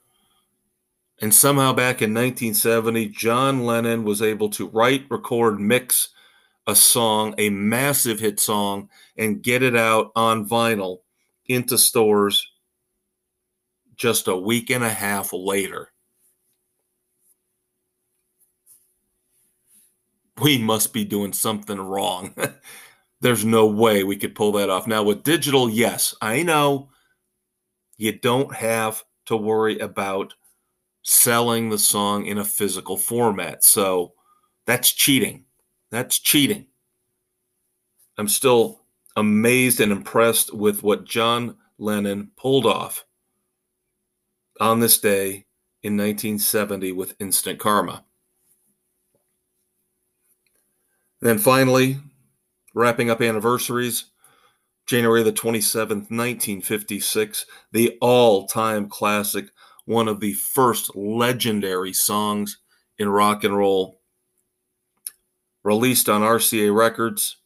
and somehow back in 1970, John Lennon was able to write, record, mix a song, a massive hit song, and get it out on vinyl into stores just a week and a half later. We must be doing something wrong. *laughs* There's no way we could pull that off. Now, with digital, yes, I know you don't have to worry about selling the song in a physical format. So that's cheating. That's cheating. I'm still amazed and impressed with what John Lennon pulled off on this day in 1970 with Instant Karma. Then finally, wrapping up anniversaries, January the 27th, 1956, the all time classic one of the first legendary songs in rock and roll, released on RCA Records.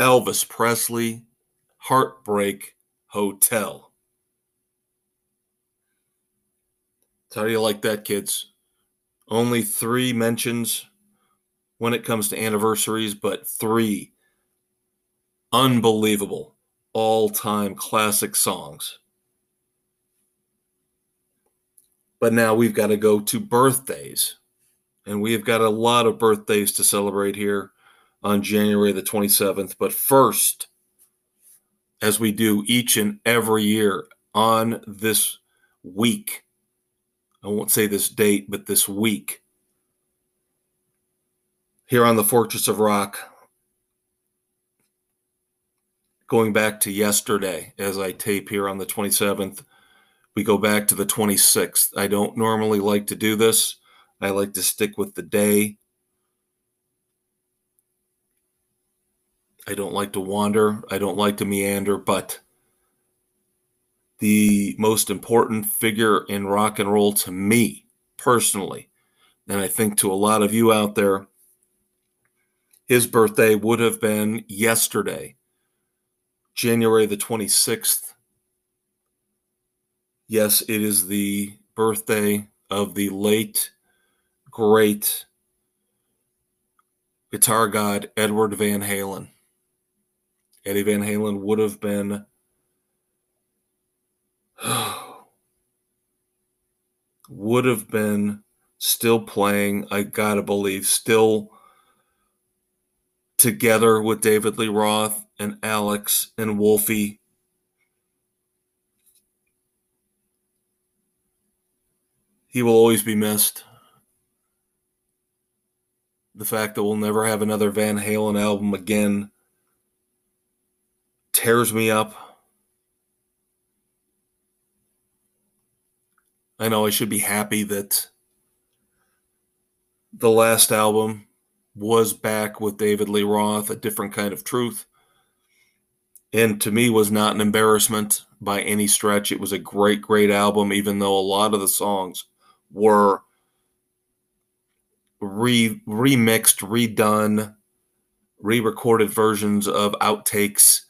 Elvis Presley, Heartbreak Hotel. How do you like that, kids? Only three mentions when it comes to anniversaries, but three unbelievable all time classic songs. But now we've got to go to birthdays. And we have got a lot of birthdays to celebrate here on January the 27th. But first, as we do each and every year on this week, I won't say this date, but this week, here on the Fortress of Rock, going back to yesterday as I tape here on the 27th, we go back to the 26th. I don't normally like to do this. I like to stick with the day. I don't like to wander. I don't like to meander, but the most important figure in rock and roll to me personally, and I think to a lot of you out there, his birthday would have been yesterday, January the 26th, Yes, it is the birthday of the late, great guitar god Edward Van Halen. Eddie Van Halen would have been *sighs* would have been still playing, I gotta believe, still together with David Lee Roth and Alex and Wolfie. He will always be missed. The fact that we'll never have another Van Halen album again tears me up. I know I should be happy that the last album was back with David Lee Roth, a different kind of truth. And to me was not an embarrassment by any stretch. It was a great, great album, even though a lot of the songs were re remixed, redone, re-recorded versions of outtakes,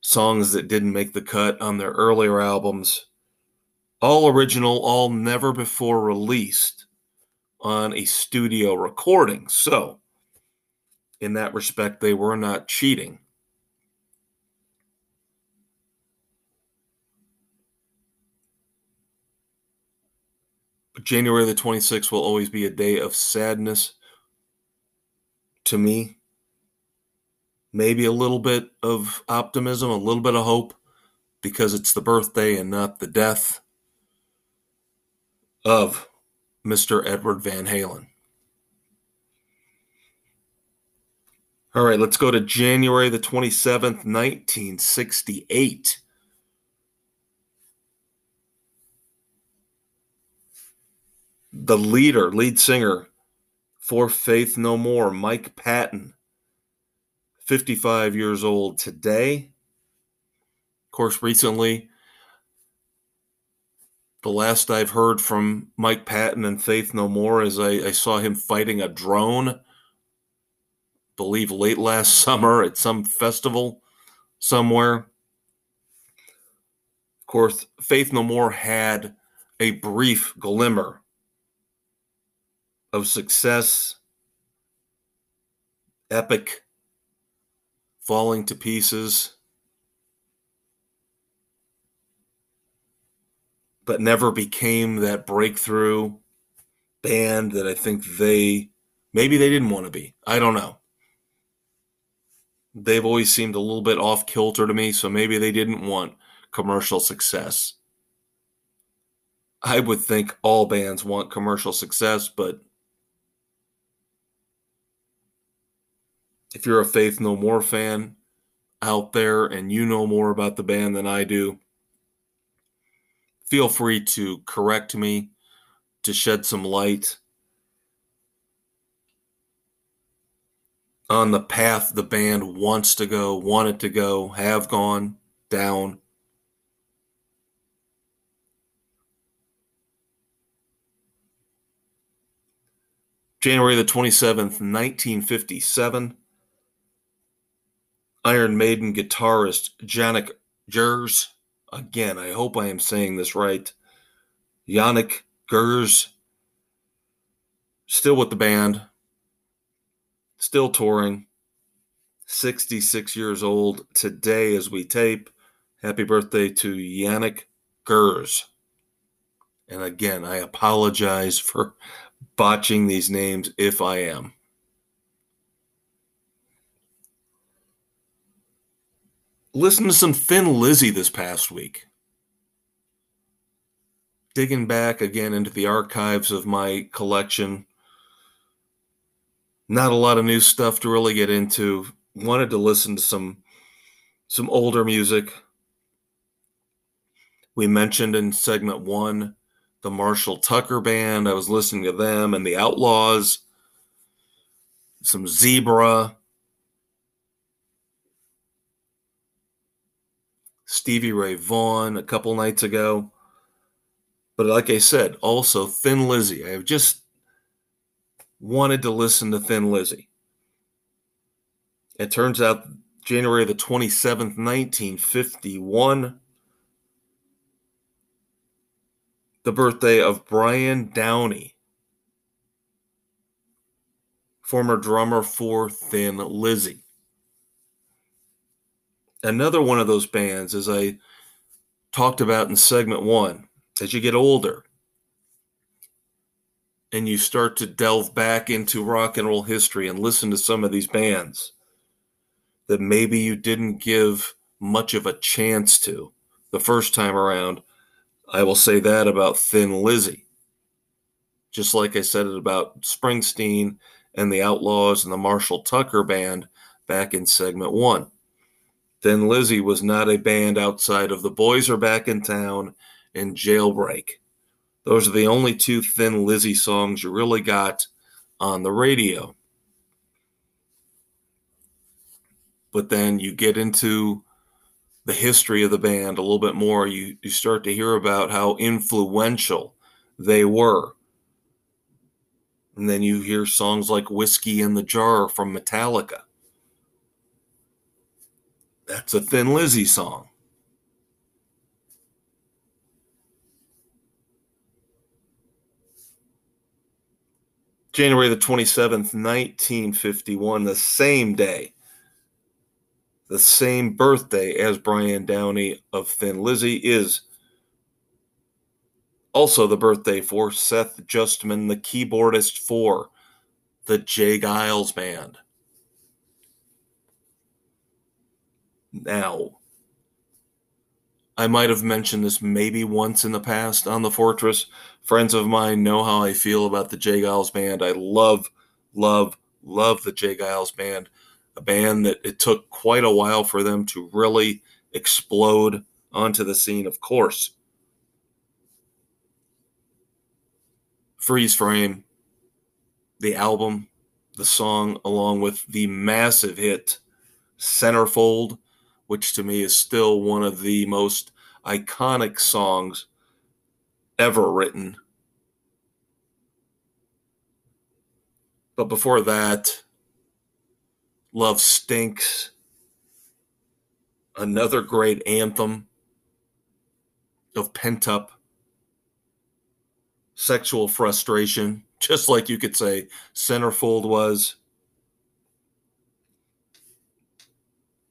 songs that didn't make the cut on their earlier albums. All original, all never before released on a studio recording. So, in that respect, they were not cheating. But January the 26th will always be a day of sadness to me. Maybe a little bit of optimism, a little bit of hope, because it's the birthday and not the death of Mr. Edward Van Halen. All right, let's go to January the 27th, 1968. The leader, lead singer for Faith No More, Mike Patton, 55 years old today. Of course, recently the last I've heard from Mike Patton and Faith No More is I, I saw him fighting a drone, believe late last summer at some festival somewhere. Of course, Faith No More had a brief glimmer of success, epic, falling to pieces but never became that breakthrough band that I think they maybe they didn't want to be. I don't know. They've always seemed a little bit off kilter to me, so maybe they didn't want commercial success. I would think all bands want commercial success, but if you're a Faith No More fan out there and you know more about the band than I do, feel free to correct me, to shed some light on the path the band wants to go, wanted to go, have gone down. January the 27th, 1957. Iron Maiden guitarist Janick Gers again, I hope I am saying this right. Janick Gers, still with the band, still touring, 66 years old today as we tape. Happy birthday to Janick Gers. And again, I apologize *laughs* for botching these names if I am. Listen to some Thin Lizzy this past week. Digging back again into the archives of my collection. Not a lot of new stuff to really get into. Wanted to listen to some some older music. We mentioned in segment 1 the Marshall Tucker band. I was listening to them and the Outlaws. Some Zebra, Stevie Ray Vaughan a couple nights ago. But like I said, also Thin Lizzy. I have just wanted to listen to Thin Lizzy. It turns out January the 27th, 1951, the birthday of Brian Downey, former drummer for Thin Lizzy. Another one of those bands, as I talked about in segment one, as you get older and you start to delve back into rock and roll history and listen to some of these bands that maybe you didn't give much of a chance to the first time around, I will say that about Thin Lizzy. Just like I said it about Springsteen and the Outlaws and the Marshall Tucker band back in segment one. Thin Lizzy was not a band outside of The Boys Are Back in Town and Jailbreak. Those are the only two Thin Lizzy songs you really got on the radio. But then you get into the history of the band a little bit more, you, you start to hear about how influential they were. And then you hear songs like Whiskey in the Jar from Metallica. That's a Thin Lizzy song. January the 27th, 1951, the same day the same birthday as Brian Downey of Thin Lizzy is also the birthday for Seth Justman, the keyboardist for the J. Geils Band. Now, I might have mentioned this maybe once in the past on the Fortress. Friends of mine know how I feel about the J. Geils Band. I love, love, love the J. Geils Band a band that it took quite a while for them to really explode onto the scene, of course. Freeze Frame, the album, the song, along with the massive hit Centerfold, which to me is still one of the most iconic songs ever written. But before that, Love Stinks. Another great anthem of pent up sexual frustration, *laughs* just like you could say Centerfold was.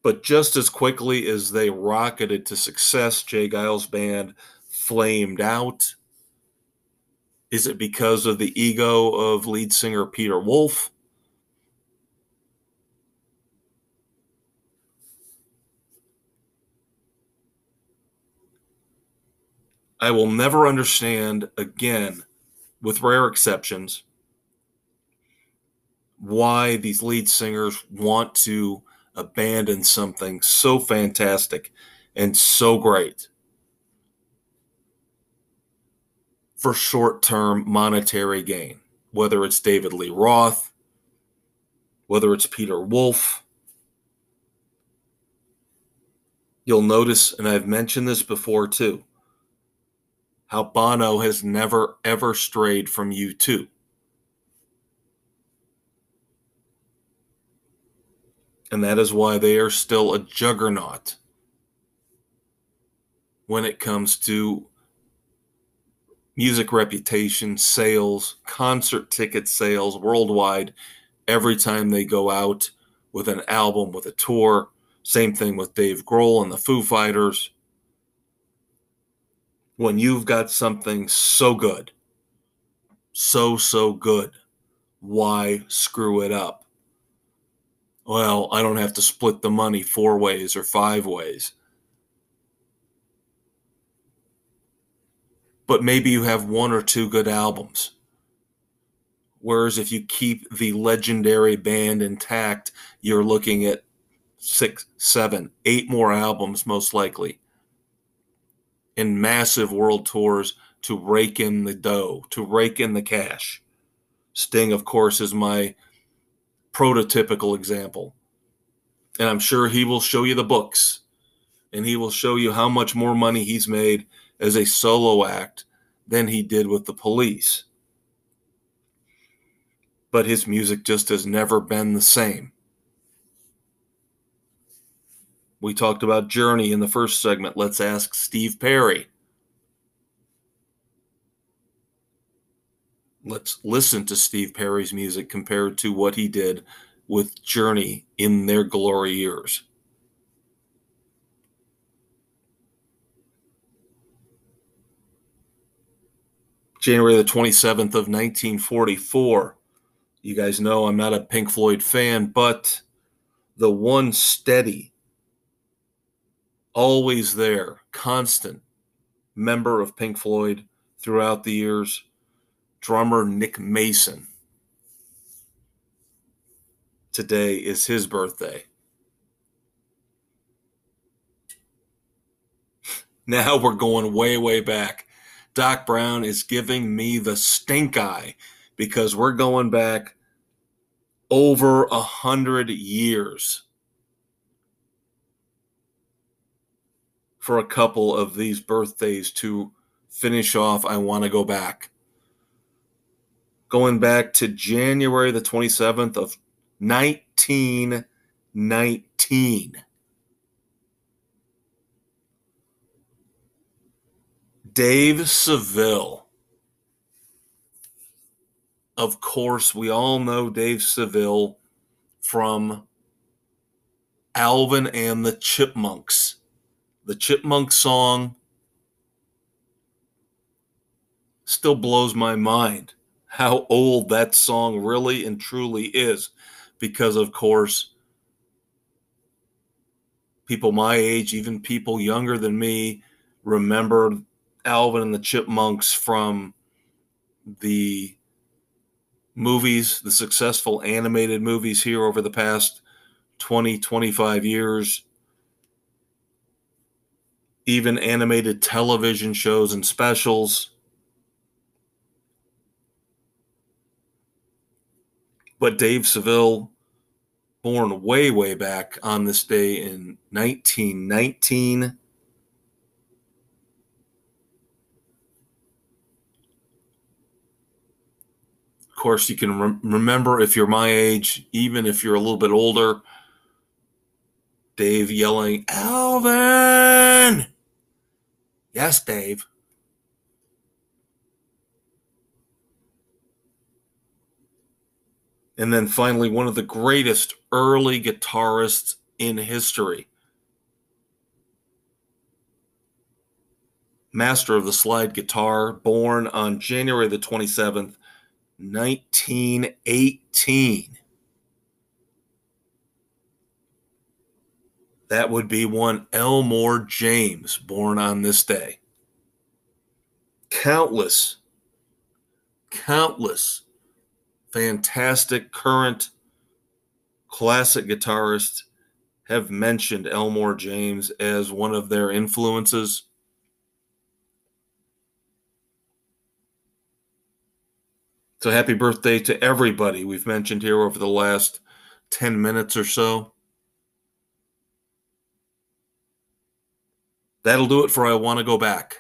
But just as quickly as they rocketed to success, J. Geils' band flamed out. Is it because of the ego of lead singer Peter Wolf? I will never understand again, with rare exceptions, why these lead singers want to abandon something so fantastic and so great for short term monetary gain, whether it's David Lee Roth, whether it's Peter Wolf. You'll notice, and I've mentioned this before too, how Bono has never ever strayed from U2. And that is why they are still a juggernaut when it comes to music reputation, sales, concert ticket sales worldwide every time they go out with an album, with a tour. Same thing with Dave Grohl and the Foo Fighters when you've got something so good, so, so good, why screw it up? Well, I don't have to split the money four ways or five ways. But maybe you have one or two good albums. Whereas if you keep the legendary band intact, you're looking at six, seven, eight more albums, most likely in massive world tours to rake in the dough, to rake in the cash. Sting, of course, is my prototypical example. And I'm sure he will show you the books and he will show you how much more money he's made as a solo act than he did with the police. But his music just has never been the same. We talked about Journey in the first segment. Let's ask Steve Perry. let's listen to Steve Perry's music compared to what he did with Journey in their glory years. January the 27th of 1944. You guys know I'm not a Pink Floyd fan, but the one steady, always there, constant member of Pink Floyd throughout the years, drummer Nick Mason. Today is his birthday. *laughs* Now we're going way, way back. Doc Brown is giving me the stink eye because we're going back over a hundred years for a couple of these birthdays to finish off. I want to go back. Going back to January the 27th of 1919. Dave Seville. Of course, we all know Dave Seville from Alvin and the Chipmunks. The Chipmunk song still blows my mind how old that song really and truly is because of course people my age even people younger than me remember Alvin and the Chipmunks from the movies, the successful animated movies here over the past 20, 25 years, even animated television shows and specials. But Dave Seville, born way, way back on this day in 1919 course, you can re- remember if you're my age, even if you're a little bit older, Dave yelling, Alvin! Yes, Dave. And then finally, one of the greatest early guitarists in history. Master of the slide guitar, born on January the 27th, 1918. That would be one Elmore James, born on this day. Countless, countless fantastic current classic guitarists have mentioned Elmore James as one of their influences. So happy birthday to everybody we've mentioned here over the last 10 minutes or so. That'll do it for I Want to Go Back.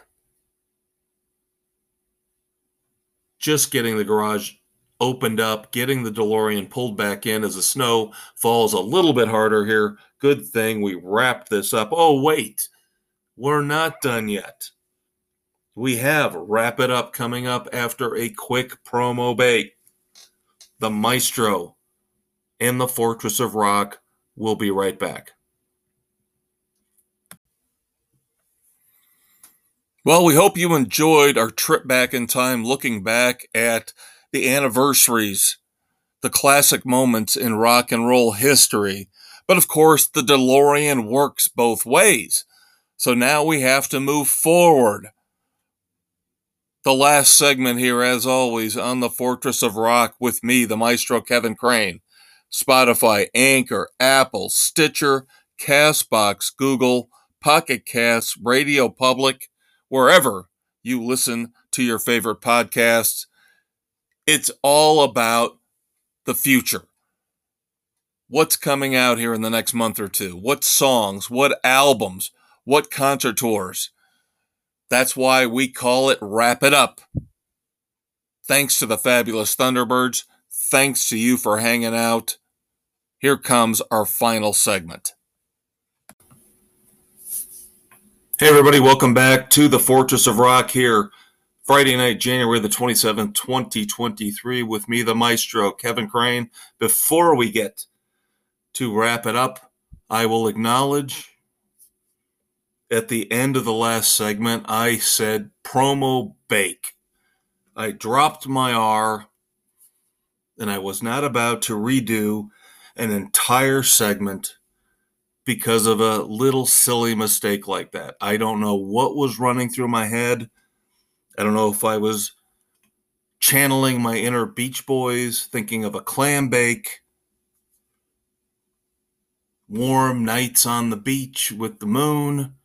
Just getting the garage opened up, getting the DeLorean pulled back in as the snow falls a little bit harder here. Good thing we wrapped this up. Oh, wait, we're not done yet we have Wrap It Up coming up after a quick promo bait. The Maestro and the Fortress of Rock will be right back. Well, we hope you enjoyed our trip back in time looking back at the anniversaries, the classic moments in rock and roll history. But of course, the DeLorean works both ways. So now we have to move forward the last segment here, as always, on the Fortress of Rock with me, the maestro Kevin Crane. Spotify, Anchor, Apple, Stitcher, Castbox, Google, Pocket Casts, Radio Public, wherever you listen to your favorite podcasts. It's all about the future. What's coming out here in the next month or two? What songs? What albums? What concert tours? That's why we call it Wrap It Up. Thanks to the fabulous Thunderbirds. Thanks to you for hanging out. Here comes our final segment. Hey, everybody, welcome back to the Fortress of Rock here. Friday night, January the 27th, 2023, with me, the maestro, Kevin Crane. Before we get to wrap it up, I will acknowledge at the end of the last segment, I said promo bake. I dropped my R and I was not about to redo an entire segment because of a little silly mistake like that. I don't know what was running through my head. I don't know if I was channeling my inner Beach Boys, thinking of a clam bake, warm nights on the beach with the moon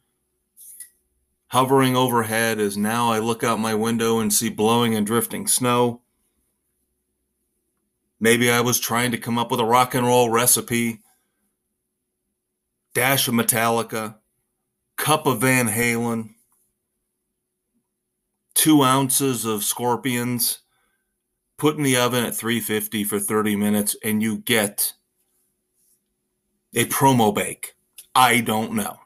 hovering overhead as now I look out my window and see blowing and drifting snow. Maybe I was trying to come up with a rock and roll recipe. Dash of Metallica, cup of Van Halen, two ounces of scorpions, put in the oven at 350 for 30 minutes, and you get a promo bake. I don't know.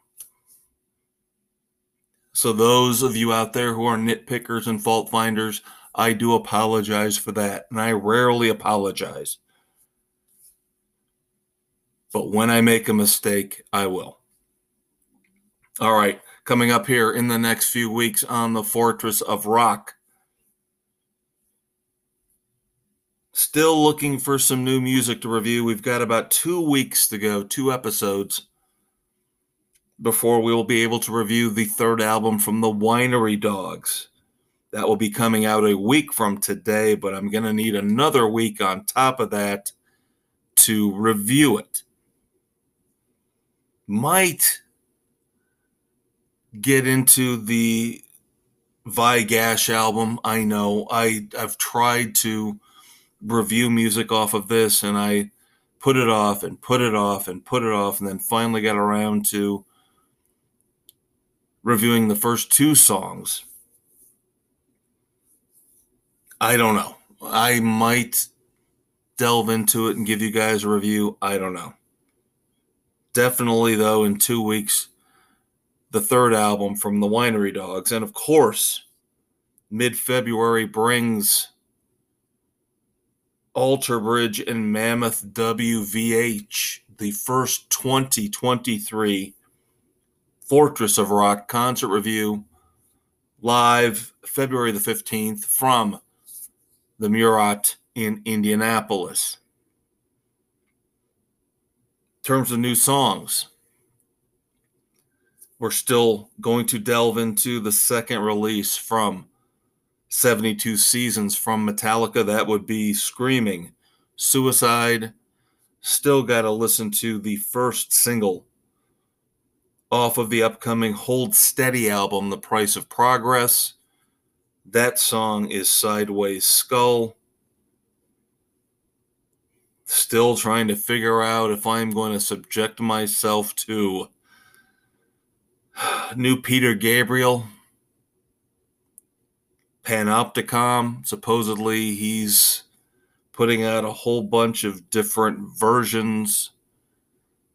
So, those of you out there who are nitpickers and fault finders, I do apologize for that. And I rarely apologize. But when I make a mistake, I will. All right coming up here in the next few weeks on the Fortress of Rock. Still looking for some new music to review. We've got about two weeks to go, two episodes, before we will be able to review the third album from the Winery Dogs. That will be coming out a week from today, but I'm going to need another week on top of that to review it. Might get into the Gash album. I know I I've tried to review music off of this and I put it off and put it off and put it off and then finally got around to reviewing the first two songs. I don't know. I might delve into it and give you guys a review. I don't know. Definitely though in 2 weeks the third album from the Winery Dogs. And of course, mid February brings Alter Bridge and Mammoth WVH, the first 2023 Fortress of Rock concert review, live February the 15th from the Murat in Indianapolis. In terms of new songs, we're still going to delve into the second release from 72 Seasons from Metallica. That would be Screaming, Suicide. Still got to listen to the first single off of the upcoming Hold Steady album, The Price of Progress. That song is Sideways Skull. Still trying to figure out if I'm going to subject myself to *sighs* new Peter Gabriel, Panopticom. Supposedly, he's putting out a whole bunch of different versions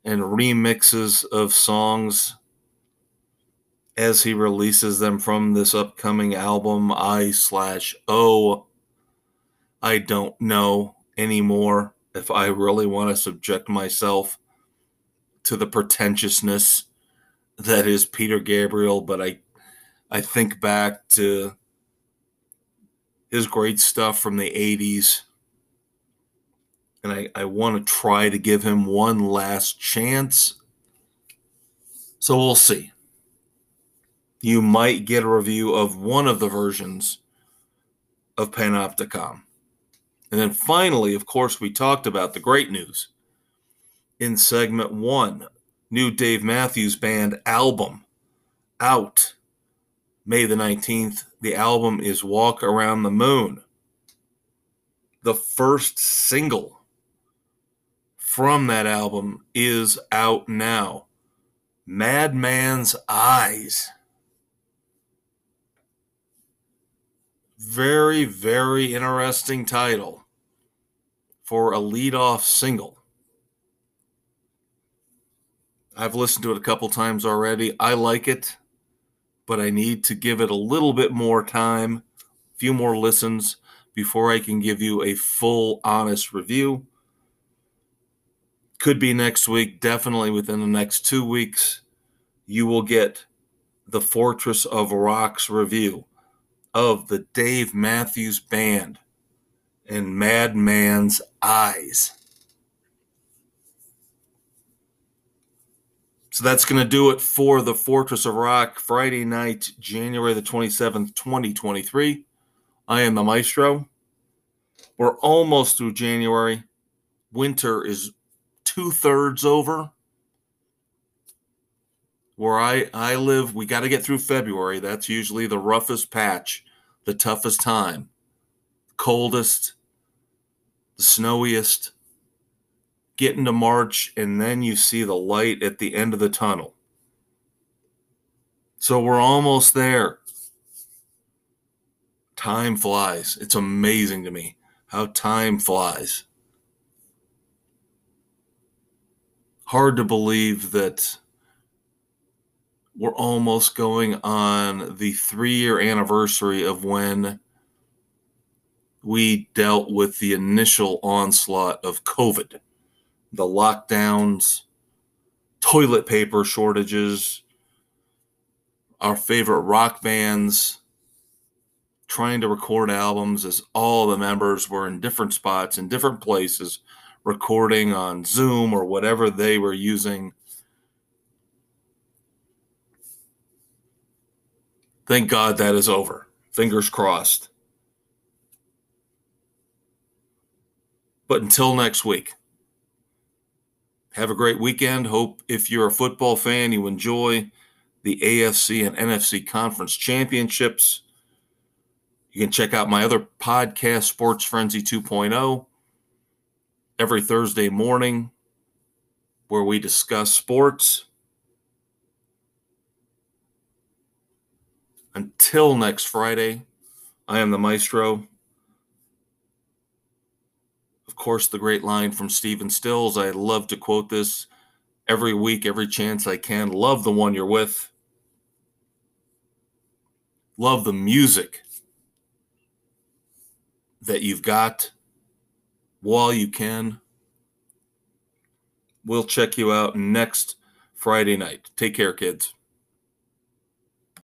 and remixes of songs as he releases them from this upcoming album i slash o i don't know anymore if i really want to subject myself to the pretentiousness that is Peter Gabriel, but I I think back to his great stuff from the 80s. And I, I want to try to give him one last chance. So we'll see. You might get a review of one of the versions of Panopticom. And then finally, of course, we talked about the great news in segment one new Dave Matthews Band album out May the 19th. The album is Walk Around the Moon. The first single from that album is out now Madman's Eyes. Very, very interesting title for a lead off single. I've listened to it a couple times already. I like it, but I need to give it a little bit more time a few more listens before I can give you a full, honest review. Could be next week, definitely within the next two weeks. You will get the Fortress of Rocks review of the Dave Matthews Band and Madman's Eyes. So that's going to do it for the Fortress of Rock Friday night, January the 27th, 2023. I am the Maestro. We're almost through January. Winter is two thirds over. Where I, I live, we got to get through February. That's usually the roughest patch, the toughest time, coldest, the snowiest get into March, and then you see the light at the end of the tunnel. So we're almost there. Time flies. It's amazing to me how time flies. Hard to believe that we're almost going on the three year anniversary of when we dealt with the initial onslaught of COVID. The lockdowns, toilet paper shortages, our favorite rock bands trying to record albums as all the members were in different spots in different places recording on Zoom or whatever they were using. Thank God that is over. Fingers crossed. But until next week. Have a great weekend. Hope if you're a football fan, you enjoy the AFC and NFC conference championships. You can check out my other podcast, Sports Frenzy 2.0, every Thursday morning, where we discuss sports. Until next Friday, I am the Maestro. Of course, the great line from Stephen Stills. I love to quote this every week, every chance I can. Love the one you're with. Love the music that you've got while you can. We'll check you out next Friday night. Take care, kids.